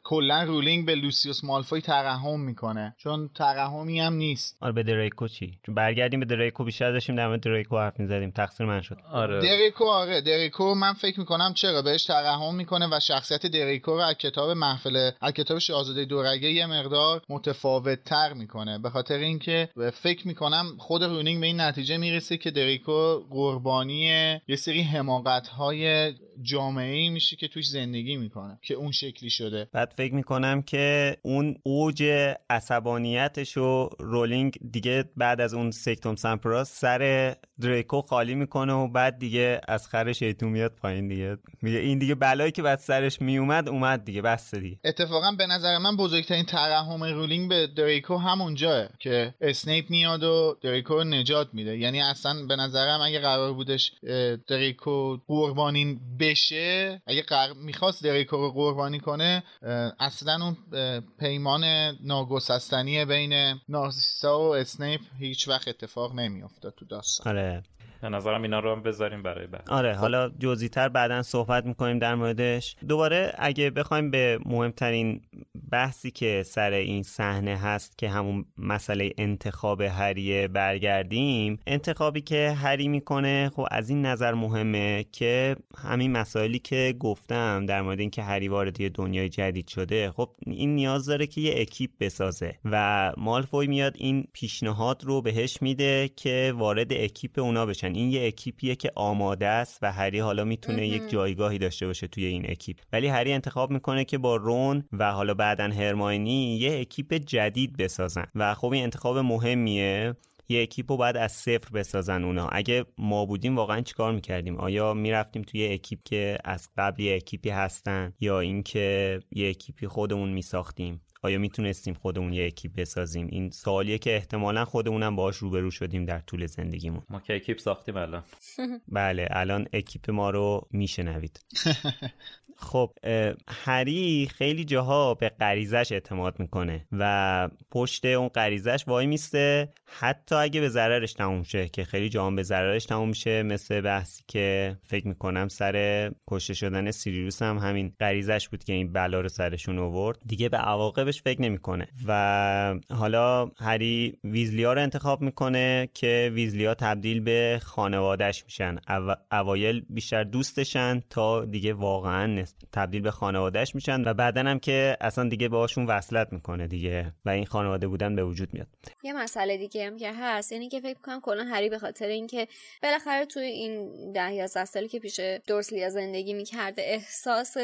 کلا رولینگ به لوسیوس مالفوی ترحم می‌کنه. چون ترحمی هم نیست. آره به دریکو چی؟ چون برگردیم به دریکو بیشتر داشتیم در مورد دریکو حرف می‌زدیم. تقصیر من شد. آره. دریکو آره. دریکو من فکر می‌کنم چرا بهش ترحم می‌کنه و شخصیت دریکو رو از کتاب محفل از کتاب شاهزاده دورگه یه مقدار متفاوت تر می‌کنه. به خاطر اینکه فکر می‌کنم خود رونینگ به این نتیجه می‌رسه که دریکو قربانی یه سری حماقت های جامعه ای میشه که توش زندگی می‌کنه که اون شکلی شده. بعد فکر می‌کنم که اون اوج عصبانیتش و رولینگ دیگه بعد از اون سکتوم سمپرا سر دریکو خالی می‌کنه و بعد دیگه از خر شیطون میاد پایین دیگه. میگه این دیگه بلایی که بعد سرش میومد اومد دیگه بس دیگه. اتفاقا به نظر من بزرگترین ترحم رولینگ به دریکو همونجاست که اسنیپ میاد و دریکو رو نجات میده. یعنی اصلا به نظرم اگه قرار بودش دریکو قربانی بشه اگه قرار می‌خواست دریکو رو قربانی کنه اصلا اون پیمان ناگسستنی بین نارسیسا و اسنیپ هیچ وقت اتفاق نمیافتاد تو داستان. آره. به نظرم اینا رو هم بذاریم برای بعد. آره حالا جزئی تر بعدا صحبت می‌کنیم در موردش. دوباره اگه بخوایم به مهمترین بحثی که سر این صحنه هست که همون مسئله انتخاب هریه برگردیم انتخابی که هری می‌کنه خب از این نظر مهمه که همین مسائلی که گفتم در مورد اینکه هری وارد یه دنیای جدید شده خب این نیاز داره که یه اکیپ بسازه و مالفوی میاد این پیشنهاد رو بهش میده که وارد اکیپ اونا بشن. این یه اکیپیه که آماده است و هری حالا می‌تونه یک جایگاهی داشته باشه توی این اکیپ. ولی هری انتخاب می‌کنه که با رون و حالا بعدا هرماینی یه اکیپ جدید بسازن. و خب این انتخاب مهمیه. یه اکیپ رو باید از صفر بسازن اونا. اگه ما بودیم واقعا چیکار می‌کردیم؟ آیا می‌رفتیم توی اکیپ که از قبل یه اکیپی هستن یا اینکه یه اکیپی خودمون میساختیم؟ آیا می‌تونستیم خودمون یه اکیپ بسازیم؟ این سوالیه که احتمالا خودمونم باهاش روبرو شدیم در طول زندگیمون. ما که اکیپ ساختیم الان. بله الان اکیپ ما رو میشنوید. خب هری خیلی جاها به غریزش اعتماد می‌کنه و پشت اون غریزش وای میسته. حتی اگه به ضررش تموم شه که خیلی جاها به ضررش تموم میشه مثل بحثی که فکر می‌کنم سر کشته شدن سیریوس هم همین غریزش بود که این بلا رو سرشون آورد. دیگه به عواقبش فکر نمی‌کنه. و حالا هری ویزلیا رو انتخاب می‌کنه که ویزلیا تبدیل به خانوادهش میشن. او... اوایل بیشتر دوستشن تا دیگه واقعا تبدیل به خانوادهش میشن و بعدا هم که اصلا دیگه باهاشون وصلت می‌کنه دیگه و این خانواده بودن به وجود میاد. یه مسئله دیگه هم که هست یعنی که فکر کنم کلا هری به خاطر اینکه بالاخره توی این ده یا سالی که پیش دورسلیا زندگی می‌کرده احساس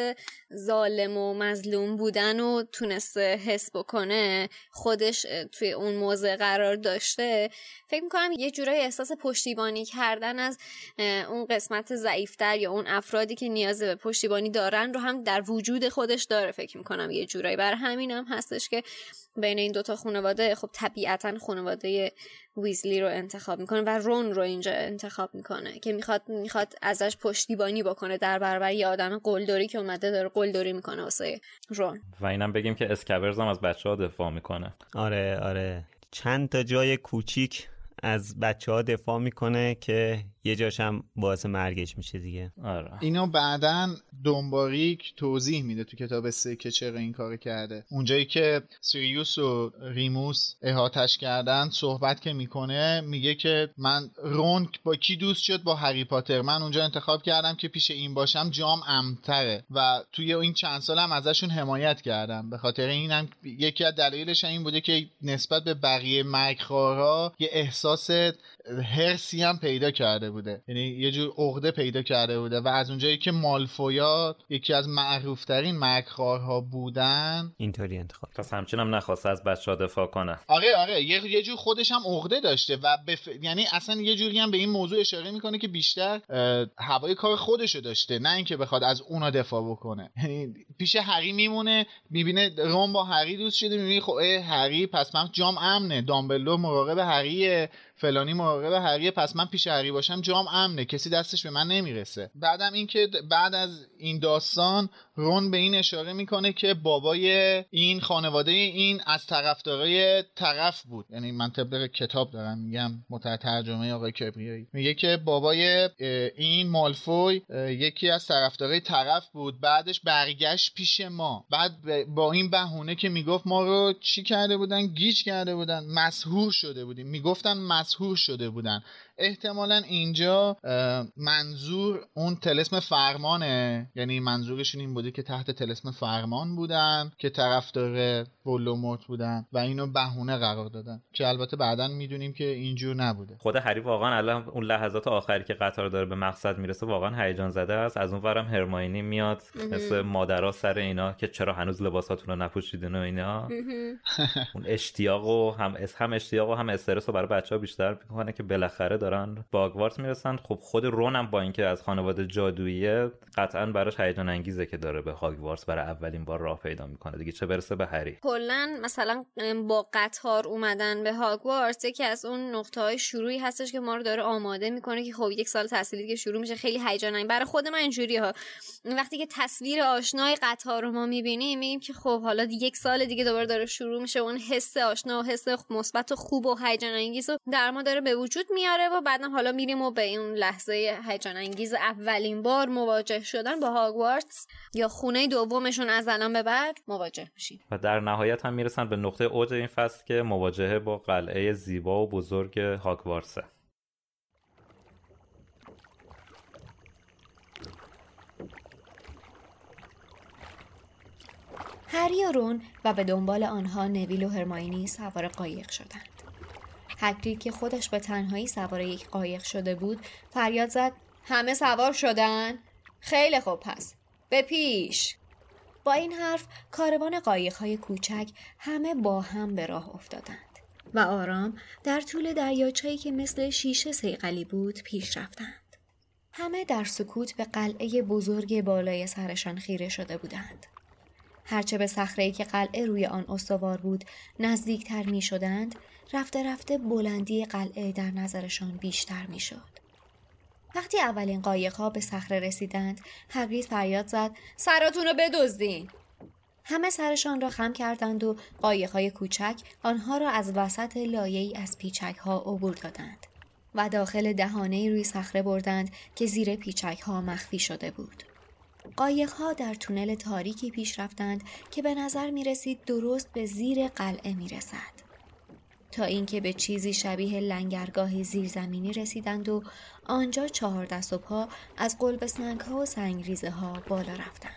ظالم و مظلوم بودن و تونسته حس بکنه خودش توی اون موضع قرار داشته. فکر می‌کنم یه جورای احساس پشتیبانی کردن از اون قسمت ضعیفتر یا اون افرادی که نیاز به پشتیبانی دارن رو هم در وجود خودش داره فکر می‌کنم یه جورایی. برای همین هم هستش که بین این دوتا خانواده خب طبیعتا خانواده ویزلی رو انتخاب می‌کنه و رون رو اینجا انتخاب می‌کنه که می‌خواد می‌خواد ازش پشتیبانی بکنه در برابر یه آدم قلدری که اومده داره قلدری می‌کنه واسه رون. و اینم بگیم که اسکابرز هم از بچه ها دفاع می‌کنه. آره آره. چند تا جای کوچیک از بچه ها دفاع می‌کنه که یه جاشم باعث مرگش میشه دیگه. آره. اینو بعدا دنباریک توضیح میده تو کتاب سه که چرا این کار کرده. اونجایی که سیریوس و ریموس احاتش کردن صحبت که می‌کنه میگه که من رون با کی دوست شد؟ با هری پاتر. من اونجا انتخاب کردم که پیش این باشم جام امتره و توی این چند سالم ازشون حمایت کردم. به خاطر اینم یکی از دلایلش این بوده که نسبت به بقیه مرگخوارا یه احساس هرسی هم پیدا کرده بوده. یعنی یه جور عقده پیدا کرده بوده و از اونجایی که مالفویا یکی از معروفترین مرگخوارها بودن اینطوری انتخاب پس همچین هم نخواسته از بچه ها دفاع کنه. آره آره. یه, یه جور خودش هم عقده داشته و بف... یعنی اصلا یه جوری هم به این موضوع اشاره می‌کنه که بیشتر هوای کار خودشو داشته نه اینکه بخواد از اونا دفاع بکنه. یعنی پیش هری میمونه می‌بینه روم با هری دوست شده می‌بینه خب هری پس من جام امنه دامبلدور مراقب هریه. فلانی مراقب هریه پس من پیش هری باشم جام امنه. کسی دستش به من نمی‌رسه. بعدم اینکه بعد از این داستان رون به این اشاره می‌کنه که بابای این خانواده این از طرفدارای طرف بود. یعنی من طبق کتاب دارم میگم مترجمه ترجمه آقای کبریایی. میگه که بابای این مالفوی یکی از طرفدارای طرف بود. بعدش برگشت پیش ما. بعد با این بهونه که می‌گفت ما رو چی کرده بودن؟ گیج کرده بودن. مسحور شده بودیم. می‌گفتن مسحور شده بودن. احتمالا اینجا منظور اون تلسم فرمانه. یعنی منظورشون این بوده که تحت تلسم فرمان بودن که طرفدار ولوموت بودن و اینو بهونه قرار دادن. که البته بعدا می‌دونیم که اینجور نبوده. خود هری واقعا الان اون لحظات آخری که قطار داره به مقصد می‌رسه واقعا هیجان زده است. از اون ورم هرماینی میاد مثل مادرها سر اینا که چرا هنوز لباساتون رو نپوشیدین و اینا. اون اشتیاق و هم هم اشتیاق و هم استرس رو برای بچه ها بیشتر می‌کنه که بالاخره دارن به آگوارت می‌رسن. خب خود رونم با اینکه از خانواده جادوییه قطعا براش هیجان انگیزه که داره به هاگوارتس برای اولین بار راه پیدا می‌کنه. دیگه چه برسه به هری؟ کلا مثلا با قطار اومدن به هاگوارتس یکی از اون نقطه های شروعی هستش که ما رو داره آماده می‌کنه که خب یک سال تحصیلی که شروع میشه. خیلی هیجان انگیز. برای خود من اینجوری ها. وقتی که تصویر آشنای قطار رو ما می‌بینیم میگیم که خب حالا یک سال دیگه دوباره داره شروع میشه. اون حس آشنا و حس مثبت و خوب و هیجان انگیز در ما داره به وجود میاره و و بعدم حالا میریم و به این لحظه هیجان انگیز اولین بار مواجه شدن با هاگوارتس یا خونه دومشون از الان به بعد مواجه میشیم. و در نهایت هم می‌رسن به نقطه اوج این فصل که مواجهه با قلعه زیبا و بزرگ هاگوارتسه. هری و رون و به دنبال آنها نویل و هرماینی سوار قایق شدند هگرید که خودش به تنهایی سوار یک قایق شده بود فریاد زد همه سوار شدن؟ خیلی خوب پس به پیش. با این حرف کاروان قایقهای کوچک همه با هم به راه افتادند و آرام در طول دریاچه‌ای که مثل شیشه سیقلی بود پیش رفتند. همه در سکوت به قلعه بزرگ بالای سرشان خیره شده بودند. هرچه به صخره‌ای که قلعه روی آن استوار بود نزدیکتر می شدند رفته رفته بلندی قلعه در نظرشان بیشتر می شد. وقتی اولین قایقها به صخره رسیدند هگرید فریاد زد سراتون رو بدزدین همه سرشان را خم کردند و قایقهای کوچک آنها را از وسط لایه‌ای از پیچک ها عبور دادند و داخل دهانه روی صخره بردند که زیر پیچک ها مخفی شده بود. قایقها در تونل تاریکی پیش رفتند که به نظر می رسید درست به زیر قلعه می رسد. تا اینکه به چیزی شبیه لنگرگاه زیرزمینی رسیدند و آنجا چهار دست و پا از قلب سنگ ها و سنگریزه ها بالا رفتند.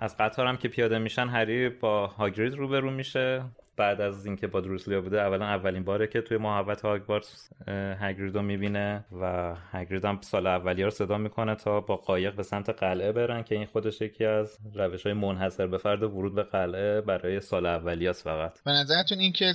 از قطار هم که پیاده میشن هری با هاگرید روبرو میشه بعد از اینکه با دروسلیا بوده اولا اولین باره که توی محبت هاگوارتس هگریدو می‌بینه و هگرید هم سال اولیه رو صدا می‌کنه تا با قایق به سمت قلعه برن که این خودش یکی از روش های منحصر به فرد ورود به قلعه برای سال اولیاست فقط. به نظرتون این که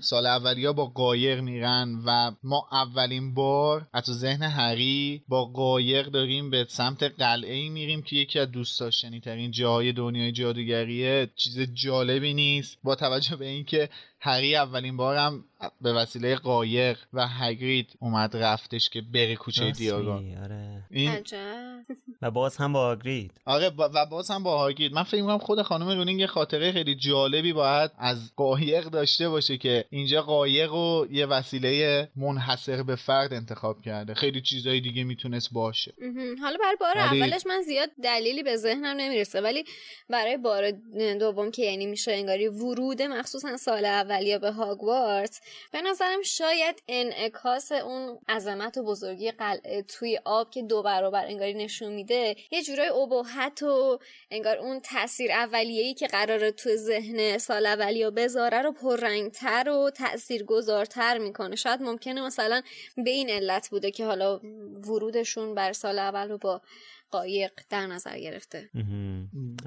سال اولیا با قایق میرن و ما اولین بار از ذهن هری با قایق داریم به سمت قلعه ای میریم که یکی از دوست داشتنی ترین جاهای دنیای جادوگریه چیز جالبی نیست. با توجه به اینکه هری اولین بارم به وسیله قایق و هگرید اومد رفتش که بره کوچه دیاگون آره. این و باز هم با هاگرید. آره و باز هم با هاگرید. من فکر می‌کنم خود خانم رولینگ یه خاطره خیلی جالبی باید از قایق داشته باشه که اینجا قایق و یه وسیله منحصر به فرد انتخاب کرده. خیلی چیزای دیگه می‌تونست باشه. حالا برای بار اولش من زیاد دلیلی به ذهنم نمی‌رسه ولی برای بار دوم که یعنی میشه انگاری ورود مخصوصا سال اولیا به هاگوارتس به نظرم شاید انعکاس اون عظمت و بزرگی قلعه توی آب که دو برابر انگاری نشون میده یه جورای ابهت و انگار اون تاثیر اولیه‌ای که قراره تو ذهن سال اولیا بذاره رو پررنگتر و تاثیرگذارتر می‌کنه. شاید ممکنه مثلا به این علت بوده که حالا ورودشون بر سال اول رو با قایق در نظر گرفته.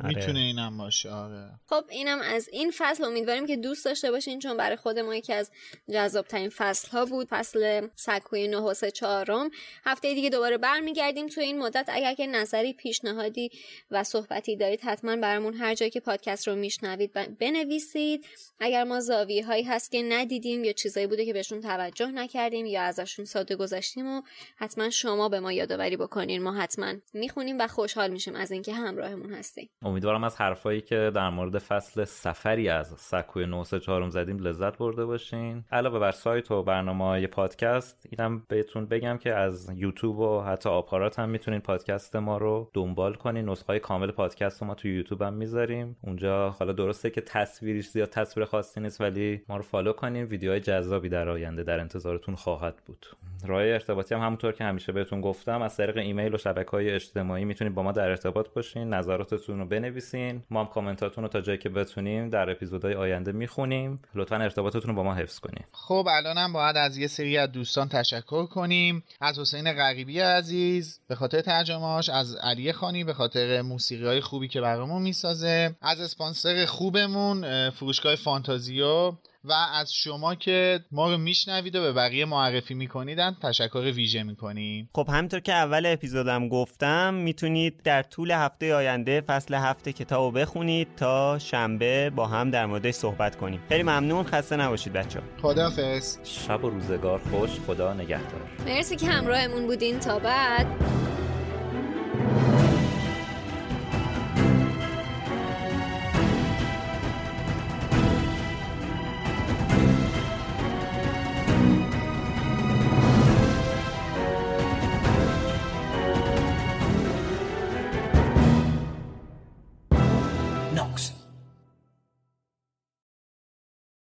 می‌تونه اینم باشه آره. خب اینم از این فصل. امیدواریم که دوست داشته باشین چون برای خود ما یکی از جذاب ترین فصل ها بود. فصل سکوی 9 و 3 چهارم. هفته دیگه دوباره برمیگردیم. تو این مدت اگر که نظری پیشنهادی و صحبتی دارید حتما برامون هر جایی که پادکست رو میشنوید بنویسید. اگر ما زاویه هایی هست که ندیدیم یا چیزایی بوده که بهشون توجه نکردیم یا ازشون ساده گذاشتیم و حتما شما به ما یادآوری بکنین. ما حتما می‌خونیم و خوشحال میشیم از اینکه همراهمون هستیم امیدوارم از حرفایی که در مورد فصل سفری از سکوی 934 زدیم لذت برده باشین. علاوه بر سایت و برنامه های پادکست اینم بهتون بگم که از یوتیوب و حتی آپارات هم می‌تونین پادکست ما رو دنبال کنین. نسخه کامل پادکست ما تو یوتیوب هم می‌ذاریم. اونجا حالا درسته که تصویرش زیاد تصویر خاصی نیست ولی ما رو فالو کنین. ویدیوهای جذابی در آینده در انتظارتون خواهد بود. راه ارتباطی هم همونطور که همیشه بهتون گفتم از طریق ایمیل و شبکه های اجتماعی می‌تونید با ما در ارتباط باشین نظراتتون رو بنویسین. ما هم کامنتاتون رو تا جایی که بتونیم در اپیزودهای آینده می‌خونیم. لطفا ارتباطتون رو با ما حفظ کنیم خب الانم باید از یه سری از دوستان تشکر کنیم. از حسین غریبی عزیز به خاطر ترجمهاش از علی خانی به خاطر موسیقی های خوبی که برامون می‌سازه. از اسپانسر خوبمون فروشگاه فانتازیو. و از شما که ما رو میشنوید و به بقیه معرفی میکنیدن تشکر ویژه می‌کنیم. خب همینطور که اول اپیزودم گفتم می‌تونید در طول هفته آینده فصل هفته کتاب رو بخونید تا شنبه با هم در موردش صحبت کنیم. خیلی ممنون. خسته نباشید بچه خدافظ شب و روزگار خوش. خدا نگهدار. مرسی که همراهمون بودین. تا بعد.